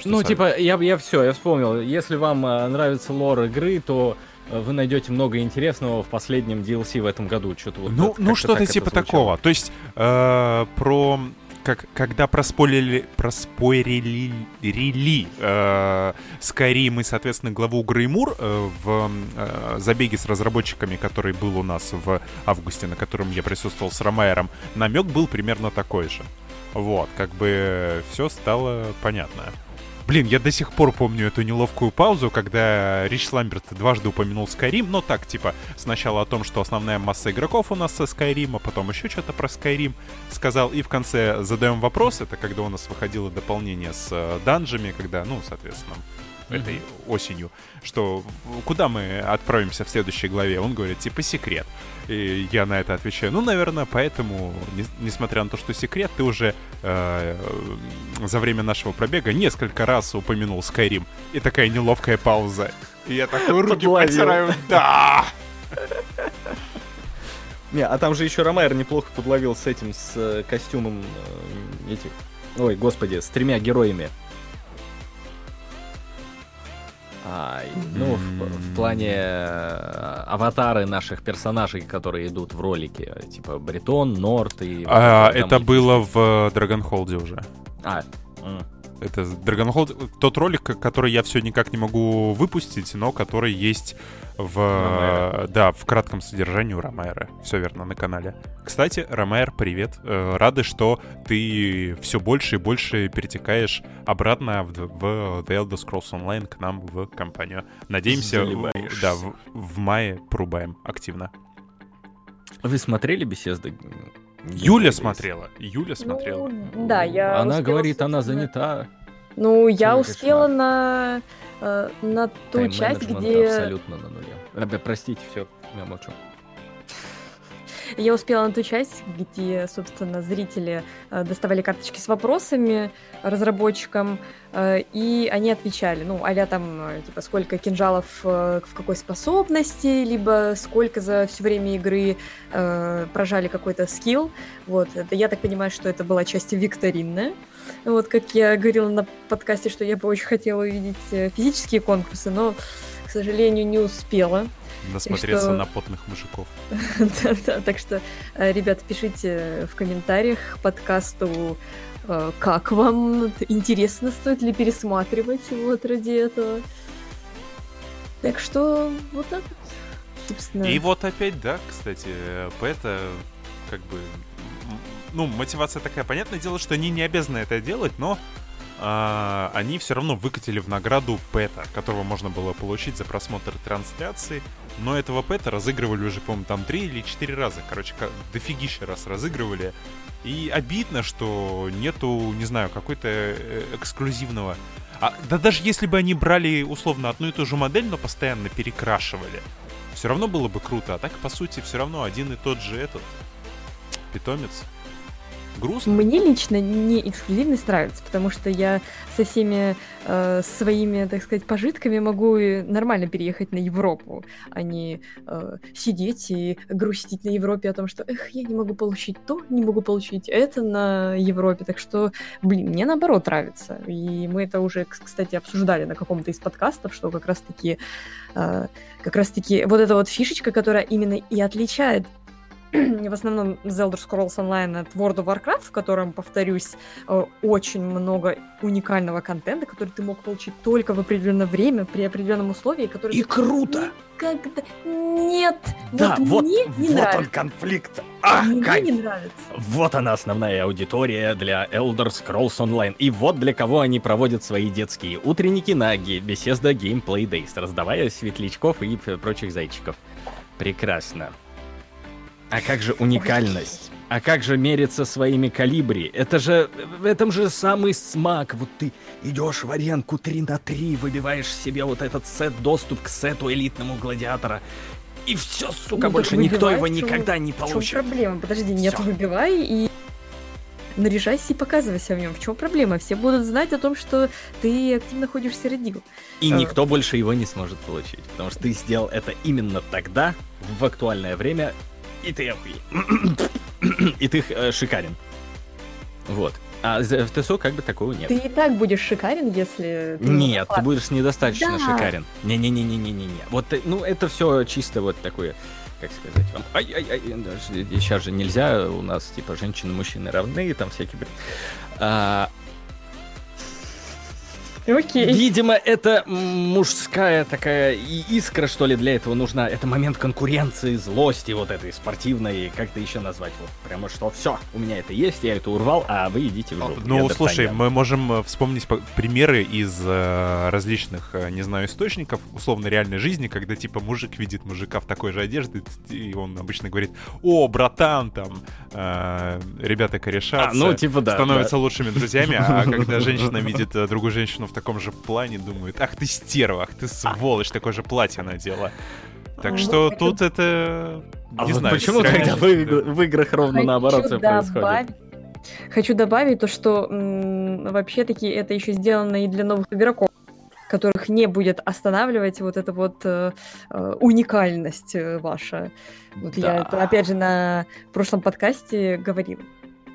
A: Что
C: Ну,
A: со-
C: типа, я, я все, я вспомнил. Если вам э, нравится лор игры, то вы найдете много интересного в последнем DLC в этом году. Что-то вот
A: Ну, ну что-то типа такого. То есть э, про как когда проспойлерили, проспойлерили э, Skyrim и, соответственно, главу Греймур э, в э, забеге с разработчиками, который был у нас в августе, на котором я присутствовал с Ромайером, намек был примерно такой же. Вот, как бы все стало понятно. Блин, я до сих пор помню эту неловкую паузу, когда Рич Ламберт дважды упомянул Skyrim, но так, типа, сначала о том, что основная масса игроков у нас со Skyrim, а потом еще что-то про Skyrim сказал, и в конце задаем вопрос, это когда у нас выходило дополнение с э, данжами, когда, ну, соответственно, этой осенью, что куда мы отправимся в следующей главе, он говорит, типа, секрет. И я на это отвечаю, ну, наверное, поэтому, не- несмотря на то, что секрет, ты уже э, за время нашего пробега несколько раз упомянул Skyrim. И такая неловкая пауза. И я такой руки потираю. Да!
C: Не, а там же еще Ромайер неплохо подловил с этим, с э, костюмом э, этих... Ой, господи, с тремя героями. Ай, ну, в, в плане э, аватары наших персонажей, которые идут в ролике, типа Бретон, Норт и...
A: А,
C: вот
A: это было в Драгонхолде уже.
C: А.
A: Это Dragonhold, тот ролик, который я все никак не могу выпустить, но который есть в,
C: Ромеро.
A: да, в кратком содержании у Ромайера. Все верно, на канале. Кстати, Ромайер, привет. Э, Рады, что ты все больше и больше перетекаешь обратно в, в The Elder Scrolls Online к нам в компанию. Надеемся, в- да, в, в мае порубаем активно.
C: Вы смотрели беседы?
A: Юля смотрела. Юля смотрела.
B: Ну, да, я
C: Она
B: успела,
C: говорит, она занята.
B: Ну, я успела на, э, на ту часть, где...
C: абсолютно на нуле. Простите, все, я молчу.
B: Я успела на ту часть, где, собственно, зрители э, доставали карточки с вопросами разработчикам, э, и они отвечали, ну, а там, э, типа, сколько кинжалов в какой способности, либо сколько за все время игры прожали какой-то скилл. Вот, я так понимаю, что это была часть викторинная. Вот, как я говорила на подкасте, что я бы очень хотела увидеть физические конкурсы, но, к сожалению, не успела.
A: Насмотреться
B: что-
A: на потных мужиков.
B: Так что, э, ребята, пишите в комментариях подкасту, э, как вам интересно, стоит ли пересматривать вот ради этого. Так что вот так собственно.
A: И вот опять, да, кстати, э, Пэта, как бы, ну, мотивация такая. Понятное дело, что они не обязаны это делать, но а, они все равно выкатили в награду Пэта, которого можно было получить за просмотр трансляции. Но этого Пэта разыгрывали уже, по-моему, там три или четыре раза. Короче, дофигища раз разыгрывали. И обидно, что нету, не знаю, какой-то э, эксклюзивного. А, да даже если бы они брали, условно, одну и ту же модель, но постоянно перекрашивали, все равно было бы круто. А так, по сути, все равно один и тот же этот питомец. Грустно.
B: Мне лично не эксклюзивность нравится, потому что я со всеми э, своими, так сказать, пожитками могу нормально переехать на Европу, а не э, сидеть и грустить на Европе о том, что эх, я не могу получить то, не могу получить это на Европе. Так что, блин, мне наоборот нравится. И мы это уже, кстати, обсуждали на каком-то из подкастов, что как раз-таки э, как раз-таки вот эта вот фишечка, которая именно и отличает в основном The Elder Scrolls Online от World of Warcraft, в котором, повторюсь, э, очень много уникального контента, который ты мог получить только в определенное время, при определенном условии, который...
C: И круто!
B: Никогда... Нет!
C: Да,
B: вот,
C: вот,
B: мне не
C: вот он
B: нравится.
C: конфликт. Ах,
B: мне
C: кайф.
B: не нравится.
C: Вот она основная аудитория для Elder Scrolls Online. И вот для кого они проводят свои детские утренники на Bethesda Gameplay Days, раздавая светлячков и прочих зайчиков. Прекрасно. А как же уникальность? А как же мериться своими калибри? Это же в этом же самый смак. Вот ты идешь в аренку 3 на 3, выбиваешь себе вот этот сет, доступ к сету элитному гладиатора. И все, сука,
B: Ну,
C: больше никто его
B: в чём-
C: никогда не
B: В чем
C: получит.
B: проблема? Подожди, нет,
C: Всё.
B: выбивай и наряжайся и показывайся в нем. В чем проблема? Все будут знать о том, что ты активно ходишь в Сиродил.
C: И
B: Э.
C: никто больше его не сможет получить. Потому что ты сделал это именно тогда, в актуальное время, и ты охуе. И ты э, шикарен. Вот. А в ТСО как бы такого нет.
B: Ты и так будешь шикарен, если... ты
C: Нет, ты
B: не
C: будешь недостаточно
B: Да.
C: шикарен. Не-не-не-не-не-не. Вот, э, ну, это все чисто вот такое, как сказать вам. Ай-ай-ай, даже сейчас же нельзя, у нас, типа, женщины и мужчины равны, там всякие... А,
B: Окей.
C: Видимо, это мужская такая искра, что ли, для этого нужна. Это момент конкуренции, злости вот этой спортивной, как это еще назвать. Вот прямо что все, у меня это есть, я это урвал, а вы идите в жопу.
A: Ну,
C: Я
A: слушай, мы можем э, вспомнить по- примеры из э, различных, э, не знаю, источников, условно реальной жизни, когда типа мужик видит мужика в такой же одежде, и он обычно говорит: О, братан, там э, ребята корешатся.
C: А, ну, типа, да.
A: становятся лучшими друзьями, а когда женщина видит э, другую женщину в таком же плане, думает, ах ты стерва, ах ты сволочь, такое же платье надела. Так
B: Ну,
A: что тут это...
C: А
A: не
C: вот
A: знаю,
C: почему тогда в, игр- в играх ровно
B: Хочу
C: наоборот все происходит?
B: Хочу добавить то, что вообще-таки это еще сделано и для новых игроков, которых не будет останавливать вот эта вот э, э, уникальность э, ваша. Вот я
C: Да.
B: это, опять же, на прошлом подкасте говорила.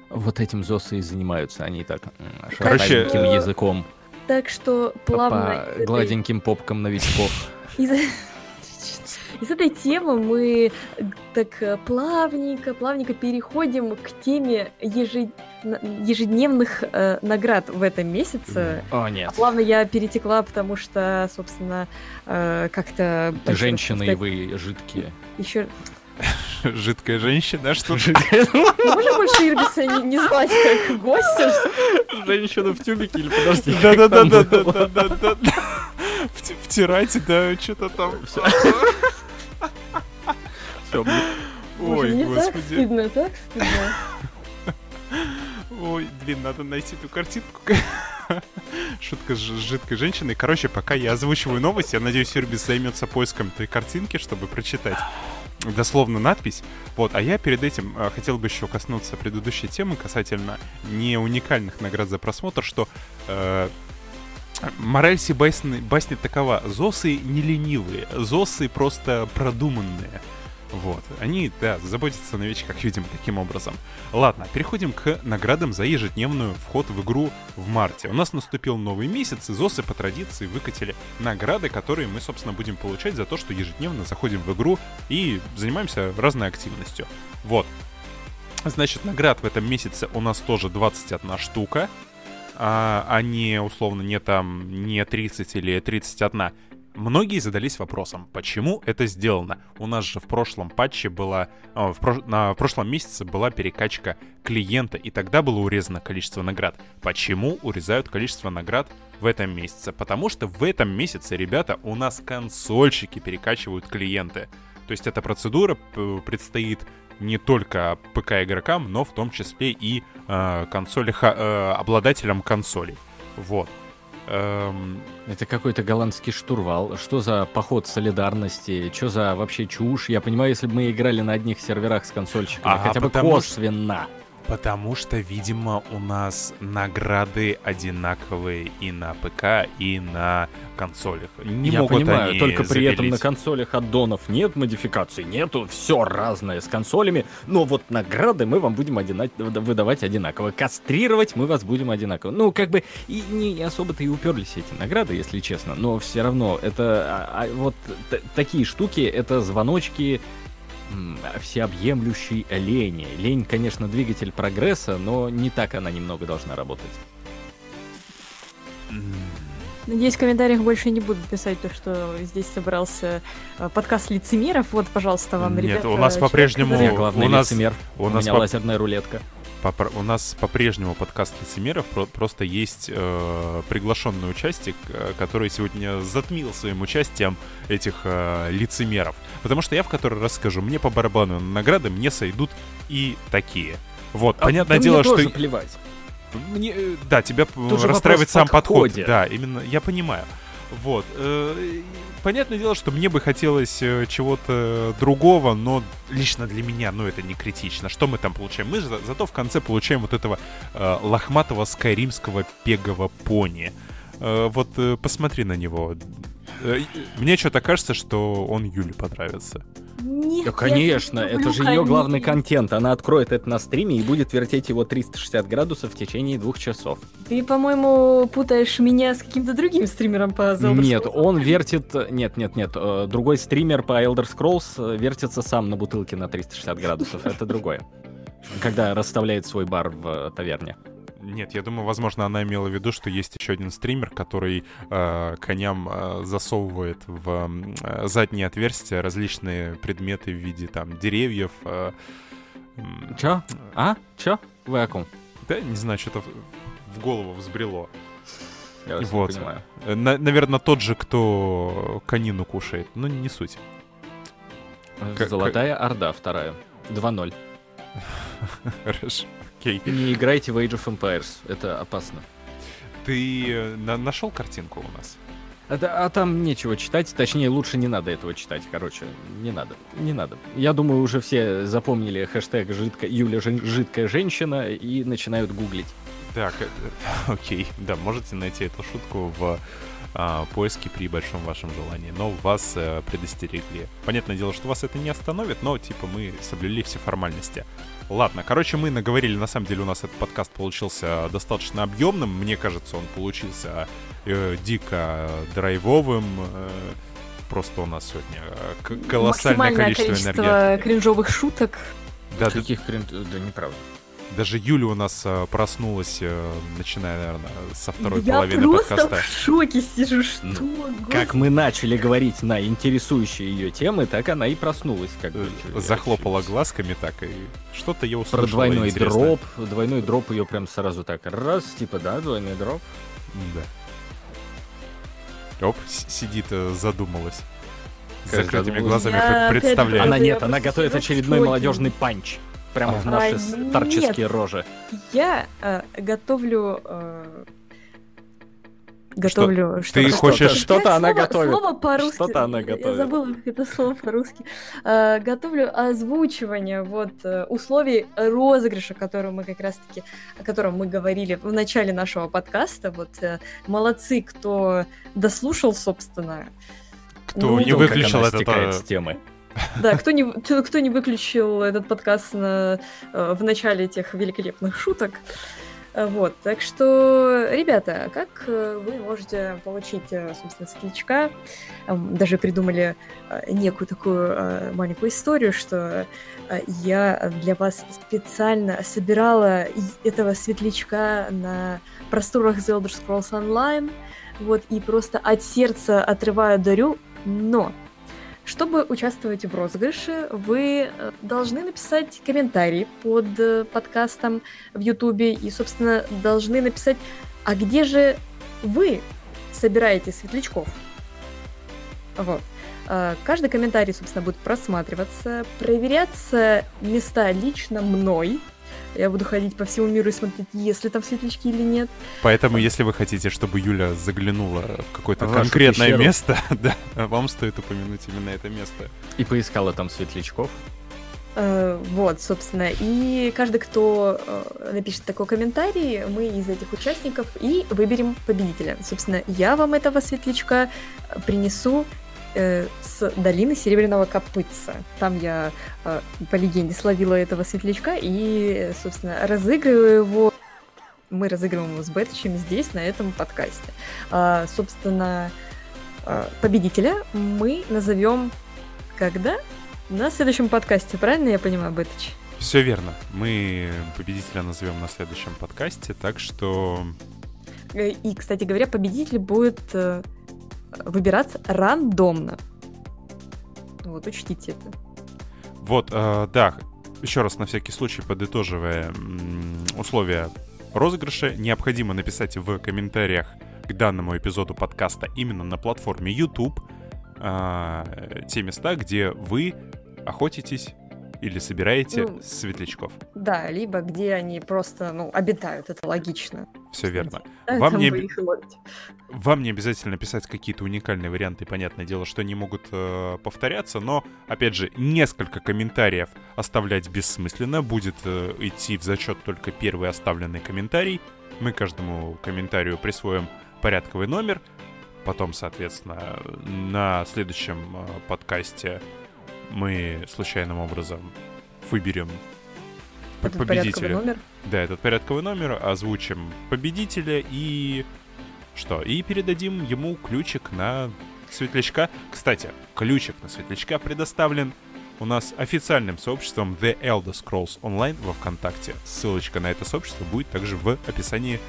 C: Вот этим ЗОСы и занимаются, они так м,
A: Короче,
C: шарахеньким
B: э,
C: языком,
B: Так что плавно
C: по
B: этой-
C: гладеньким попкам новичков.
B: из, из этой темы мы так плавненько, плавненько переходим к теме ежед- ежедневных э, наград в этом месяце.
C: О, нет.
B: А плавно я перетекла, потому что, собственно, э, как-то...
C: Женщины, и вы жидкие.
B: Еще...
A: Жидкая женщина, что
B: Можно больше Ирбиса не, не звать как гостя?
C: Женщина в тюбике или подожди?
A: Да-да-да-да-да-да-да. Вти- Втирайте, да, что-то там.
C: Все,
A: Ой,
B: мне так
A: господи.
B: стыдно, так стыдно.
A: Ой, блин, надо найти эту картинку. Шутка с жидкой женщиной. Короче, пока я озвучиваю новость, я надеюсь, Ирбис займется поиском той картинки, чтобы прочитать дословно надпись. Вот, а я перед этим э, хотел бы еще коснуться предыдущей темы касательно не уникальных наград за просмотр, что э, мораль сей басни, басни такова. Зосы не ленивые, зосы просто продуманные. Вот, они, да, заботятся о новичках, видимо, таким образом. Ладно, переходим к наградам за ежедневную вход в игру в марте. У нас наступил новый месяц, и ЗОСы по традиции выкатили награды, которые мы, собственно, будем получать за то, что ежедневно заходим в игру и занимаемся разной активностью. Вот. Значит, наград в этом месяце у нас тоже 21 штука, а, а не, условно, не там, не 30 или 31. Многие задались вопросом, почему это сделано. У нас же в прошлом патче была, а, в, прош- на, в прошлом месяце была перекачка клиента, и тогда было урезано количество наград. Почему урезают количество наград в этом месяце? Потому что в этом месяце, ребята, у нас консольщики перекачивают клиенты. То есть эта процедура п- предстоит не только ПК игрокам, но в том числе и э, консоли, э, обладателям консолей. Вот. Эм,
C: Это какой-то голландский штурвал. Что за поход солидарности? Что за вообще чушь? Я понимаю, если бы мы играли на одних серверах с консольщиками,
A: Ага,
C: хотя бы
A: потому что-
C: косвенно.
A: Потому что, видимо, у нас награды одинаковые и на ПК, и на консолях. Не
C: Я
A: могут
C: понимаю,
A: они
C: только при этом на
A: запилить.
C: консолях аддонов нет модификаций, нету, все разное с консолями, но вот награды мы вам будем одина- выдавать одинаково, кастрировать мы вас будем одинаково. Ну, как бы, и не особо-то и уперлись эти награды, если честно, но все равно, это а, а, вот такие штуки, это звоночки всеобъемлющей лени. Лень, конечно, двигатель прогресса, но не так она немного должна работать.
B: Надеюсь, в комментариях больше не будут писать то, что здесь собрался э, подкаст лицемеров. Вот, пожалуйста, вам,
A: Нет,
B: ребята.
A: у нас по-прежнему-
C: Я главный
A: у нас-
C: лицемер,
A: у
C: у
A: нас
C: меня
A: по-
C: лазерная рулетка.
A: У нас по-прежнему подкаст лицемеров, просто есть э, приглашенный участник, который сегодня затмил своим участием этих э, лицемеров. Потому что я в который раз скажу, мне по барабану награды мне сойдут и такие. Вот, а, понятное дело,
C: мне
A: что...
C: Плевать.
A: Мне, э, да, тебя Тут расстраивает сам подход. Да, именно, я понимаю. Вот. Э, понятное дело, что мне бы хотелось э, чего-то другого, но лично для меня, ну, это не критично. Что мы там получаем? Мы же зато в конце получаем вот этого э, лохматого скайримского пегого пони. Э, вот э, посмотри на него. Э, мне что-то кажется, что он Юле понравится.
C: Нет, да, конечно, это же ее главный контент. Она откроет это на стриме и будет вертеть его 360 градусов в течение двух часов.
B: Ты, по-моему, путаешь меня с каким-то другим стримером по Elder Scrolls.
C: Нет, он вертит... Нет, нет, нет. Э, другой стример по Elder Scrolls э, вертится сам на бутылке на 360 градусов. Это другое. Когда расставляет свой бар в таверне.
A: Нет, я думаю, возможно, она имела в виду, что есть еще один стример, который э, коням э, засовывает в э, задние отверстия различные предметы в виде там деревьев. Э,
C: Чё? А? Чё? Вы о ком?
A: Да, не знаю, что-то в голову взбрело.
C: Я вот. не понимаю.
A: Э, на, наверное, тот же, кто конину кушает. Но не суть.
C: Золотая Орда вторая. 2-0.
A: Хорошо окей.
C: Не играйте в Age of Empires, это опасно.
A: Ты э, на нашел картинку у нас?
C: А, а там нечего читать, точнее, лучше не надо этого читать, короче, не надо, не надо. Я думаю, уже все запомнили хэштег жидко... Юля жидкая женщина и начинают гуглить.
A: Так, э, окей, да, можете найти эту шутку в а, поиске при большом вашем желании, но вас а, предостерегли. Понятное дело, что вас это не остановит, но типа мы соблюли все формальности. Ладно, короче, мы наговорили, на самом деле у нас этот подкаст получился достаточно объемным. Мне кажется, он получился э, дико драйвовым. Э, просто у нас сегодня э, колоссальное количество, количество энергии.
B: кринжовых шуток.
C: Да, Каких кринж... Да неправда.
A: Даже Юля у нас э, проснулась, э, начиная, наверное, со второй я половины подкаста.
B: Я просто в шоке сижу, что? Ну,
C: как мы начали говорить на интересующие ее темы, так она и проснулась. Как бы,
A: э, Захлопала глазками так, и что-то я услышала
C: Про двойной
A: интересное.
C: дроп, двойной дроп ее прям сразу так, раз, типа, да, двойной дроп.
A: Да. Оп, сидит, задумалась. С закрытыми глазами я представляю.
C: Она нет, она готовит очередной молодежный панч прямо в наши а, старческие нет. рожи.
B: Я э, готовлю э, готовлю.
A: Что, ты хочешь
C: что-то она готовит.
B: Слово по-русски.
C: Что-то она готовит. Я
B: забыла это слово по-русски. Э, готовлю озвучивание вот э, условий розыгрыша, который мы как раз-таки, о котором мы говорили в начале нашего подкаста. Вот э, молодцы, кто дослушал, собственно.
A: Кто ну, не выключил этот э,
C: темы.
B: Да, кто не, кто не выключил этот подкаст на, э, в начале этих великолепных шуток. Э, вот, так что, ребята, как э, вы можете получить, собственно, светлячка? Даже придумали некую такую маленькую историю, что я для вас специально собирала этого светлячка на просторах The Elder Scrolls Online, вот, и просто от сердца отрываю дарю, но чтобы участвовать в розыгрыше, вы э, должны написать комментарий под э, подкастом в Ютубе и, собственно, должны написать, а где же вы собираете светлячков? Вот. Э, каждый комментарий, собственно, будет просматриваться, проверяться места лично мной, я буду ходить по всему миру и смотреть, есть ли там светлячки или нет.
A: Поэтому, если вы хотите, чтобы Юля заглянула в какое-то конкретное пещеру. место, да, вам стоит упомянуть именно это место.
C: И поискала там светлячков.
B: Uh, вот, собственно, и каждый, кто uh, напишет такой комментарий, мы из этих участников и выберем победителя. Собственно, я вам этого светлячка принесу э, с долины Серебряного Копытца. Там я, э, по легенде, словила этого светлячка и, собственно, разыгрываю его. Мы разыгрываем его с Бетчем здесь, на этом подкасте. А, собственно, а, победителя мы назовем когда? На следующем подкасте, правильно я понимаю, Бетыч?
A: Все верно. Мы победителя назовем на следующем подкасте, так что...
B: Э, и, кстати говоря, победитель будет э, выбираться рандомно. Вот, учтите это.
A: Вот, э, да, еще раз на всякий случай подытоживая условия розыгрыша, необходимо написать в комментариях к данному эпизоду подкаста именно на платформе YouTube э, те места, где вы охотитесь или собираете ну, светлячков.
B: Да, либо где они просто, ну, обитают, это логично.
A: Все верно. Вам не, вам не обязательно писать какие-то уникальные варианты, понятное дело, что они могут э, повторяться, но, опять же, несколько комментариев оставлять бессмысленно, будет э, идти в зачет только первый оставленный комментарий. Мы каждому комментарию присвоим порядковый номер, потом, соответственно, на следующем э, подкасте мы случайным образом выберем
B: этот победителя. Номер?
A: Да, этот порядковый номер, озвучим победителя и что? И передадим ему ключик на светлячка. Кстати, ключик на светлячка предоставлен у нас официальным сообществом The Elder Scrolls Online во ВКонтакте. Ссылочка на это сообщество будет также в описании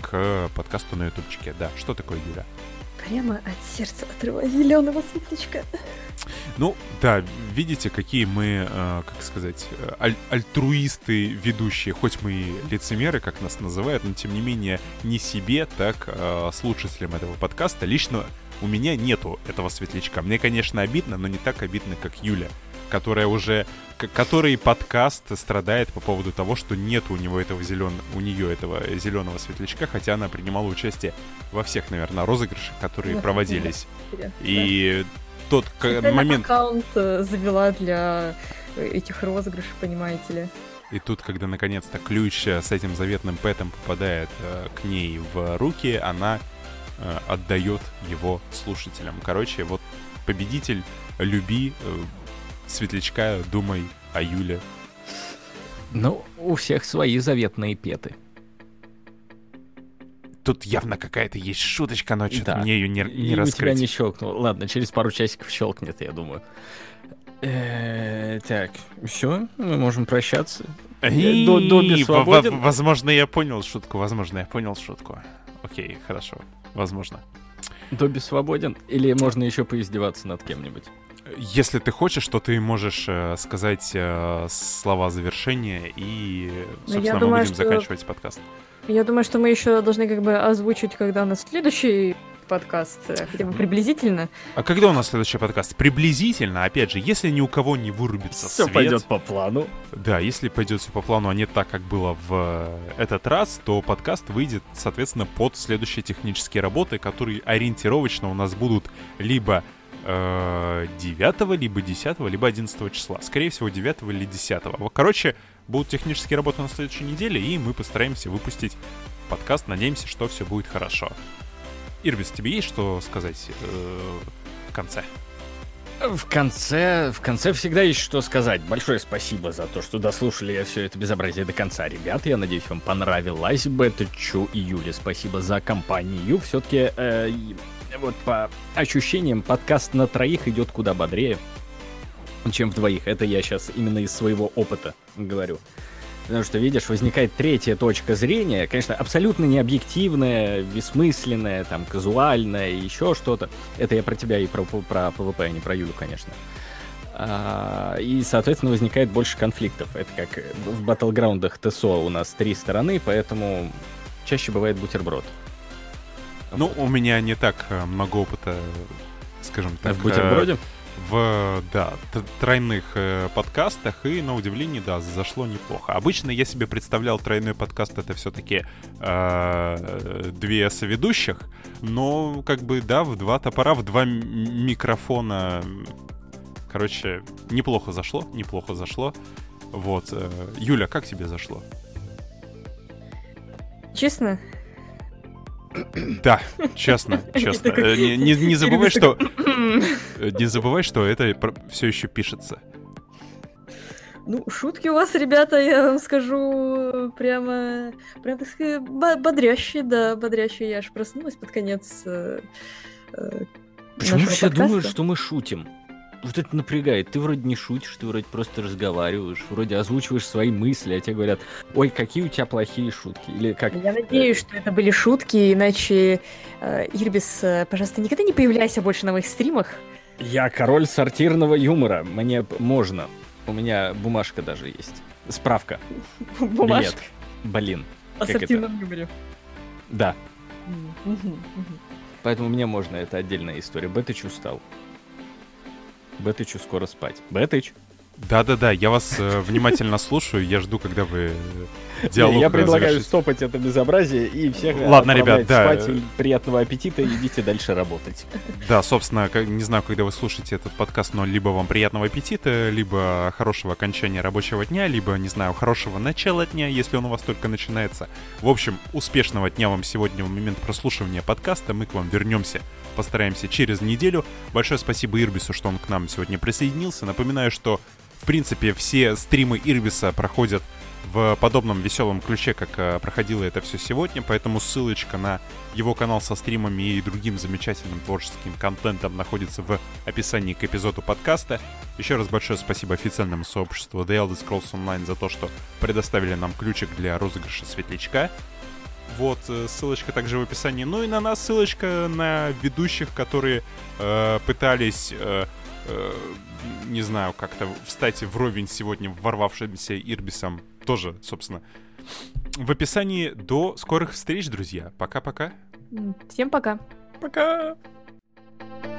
A: к подкасту на ютубчике. Да, что такое, Юля?
B: Прямо от сердца отрывая зеленого светлячка.
A: Ну, да, видите, какие мы, э, как сказать, аль- альтруисты ведущие, хоть мы и лицемеры, как нас называют, но тем не менее не себе, так э, слушателям этого подкаста. Лично у меня нету этого светлячка. Мне, конечно, обидно, но не так обидно, как Юля которая уже, который подкаст страдает по поводу того, что нет у него этого зеленого, у нее этого зеленого светлячка, хотя она принимала участие во всех, наверное, розыгрышах, которые проводились. И тот момент...
B: аккаунт э, завела для э, этих розыгрышей, понимаете ли.
A: И тут, когда наконец-то ключ э, с этим заветным пэтом попадает э, к ней в руки, она э, отдает его слушателям. Короче, вот победитель, люби э, светлячка, думай о Юле.
C: Ну, у всех свои заветные петы.
A: Тут явно какая-то есть шуточка, но что-то да. мне ее не, не
C: И
A: раскрыть.
C: у тебя не щелкнул. Ладно, через пару часиков щелкнет, я думаю. Э, так, все, мы можем прощаться.
A: Добби свободен. Возможно, я понял шутку, возможно, я понял шутку. Окей, хорошо, возможно.
C: Добби свободен? Или можно еще поиздеваться над кем-нибудь?
A: Если ты хочешь, то ты можешь э, сказать э, слова завершения и, ну, собственно, мы думаю, будем что... заканчивать подкаст.
B: Я думаю, что мы еще должны как бы озвучить, когда у нас следующий подкаст, э, хотя бы приблизительно.
A: А когда у нас следующий подкаст? Приблизительно, опять же, если ни у кого не вырубится
C: все
A: свет...
C: пойдет по плану.
A: Да, если пойдет все по плану, а не так, как было в этот раз, то подкаст выйдет, соответственно, под следующие технические работы, которые ориентировочно у нас будут либо 9, э, либо 10, либо 11 числа. Скорее всего, 9 или 10. Короче, будут технические работы на следующей неделе, и мы постараемся выпустить подкаст. Надеемся, что все будет хорошо. Ирбис, тебе есть что сказать э, в конце?
C: В конце, в конце всегда есть что сказать. Большое спасибо за то, что дослушали я все это безобразие до конца, ребят. Я надеюсь, вам понравилось бы это Чу и Юля. Спасибо за компанию. Все-таки э, вот по ощущениям подкаст на троих идет куда бодрее, чем в двоих. Это я сейчас именно из своего опыта говорю. Потому что, видишь, возникает третья точка зрения, конечно, абсолютно необъективная, бессмысленная, там, казуальная, еще что-то. Это я про тебя и про, про ПВП, а не про Юлю, конечно. А, и, соответственно, возникает больше конфликтов. Это как в батлграундах ТСО у нас три стороны, поэтому чаще бывает бутерброд.
A: Ну, у меня не так э, много опыта, скажем так.
C: В бутерброде? Э,
A: в, да, тройных э, подкастах, и, на удивление, да, зашло неплохо. Обычно я себе представлял тройной подкаст, это все-таки э, две соведущих, но, как бы, да, в два топора, в два микрофона, короче, неплохо зашло, неплохо зашло. Вот. Э, Юля, как тебе зашло?
B: Честно,
A: да, честно, честно. Э, не, не, не забывай, что... Не забывай, что это все еще пишется.
B: Ну, шутки у вас, ребята, я вам скажу, прямо, прям так сказать, бодрящие, да, бодрящие. Я аж проснулась под конец. Э,
C: э, Почему все думают, что мы шутим? Вот это напрягает. Ты вроде не шутишь, ты вроде просто разговариваешь, вроде озвучиваешь свои мысли, а тебе говорят, ой, какие у тебя плохие шутки. Или как...
B: Я надеюсь, что это были шутки, иначе, э, Ирбис, э, пожалуйста, никогда не появляйся больше на моих стримах.
C: Я король сортирного юмора, мне можно. У меня бумажка даже есть. Справка.
B: Бумажка.
C: Блин.
B: О ассортивном выборе.
C: Да. Поэтому мне можно, это отдельная история. Бетыч устал. Бетычу скоро спать. Бетыч?
A: Да-да-да, я вас э, внимательно слушаю, я жду, когда вы диалог
C: Я предлагаю стопать это безобразие и всех
A: Ладно, ребят, да.
C: спать. Приятного аппетита, идите дальше работать.
A: Да, собственно, не знаю, когда вы слушаете этот подкаст, но либо вам приятного аппетита, либо хорошего окончания рабочего дня, либо, не знаю, хорошего начала дня, если он у вас только начинается. В общем, успешного дня вам сегодня в момент прослушивания подкаста. Мы к вам вернемся, постараемся через неделю. Большое спасибо Ирбису, что он к нам сегодня присоединился. Напоминаю, что в принципе, все стримы Ирбиса проходят в подобном веселом ключе, как э, проходило это все сегодня, поэтому ссылочка на его канал со стримами и другим замечательным творческим контентом находится в описании к эпизоду подкаста. Еще раз большое спасибо официальному сообществу The Elder Scrolls Online за то, что предоставили нам ключик для розыгрыша светлячка. Вот, э, ссылочка также в описании. Ну и на нас ссылочка на ведущих, которые э, пытались э, э, не знаю, как-то встать вровень сегодня ворвавшимся Ирбисом тоже, собственно, в описании. До скорых встреч, друзья. Пока-пока.
B: Всем пока.
A: Пока. thank you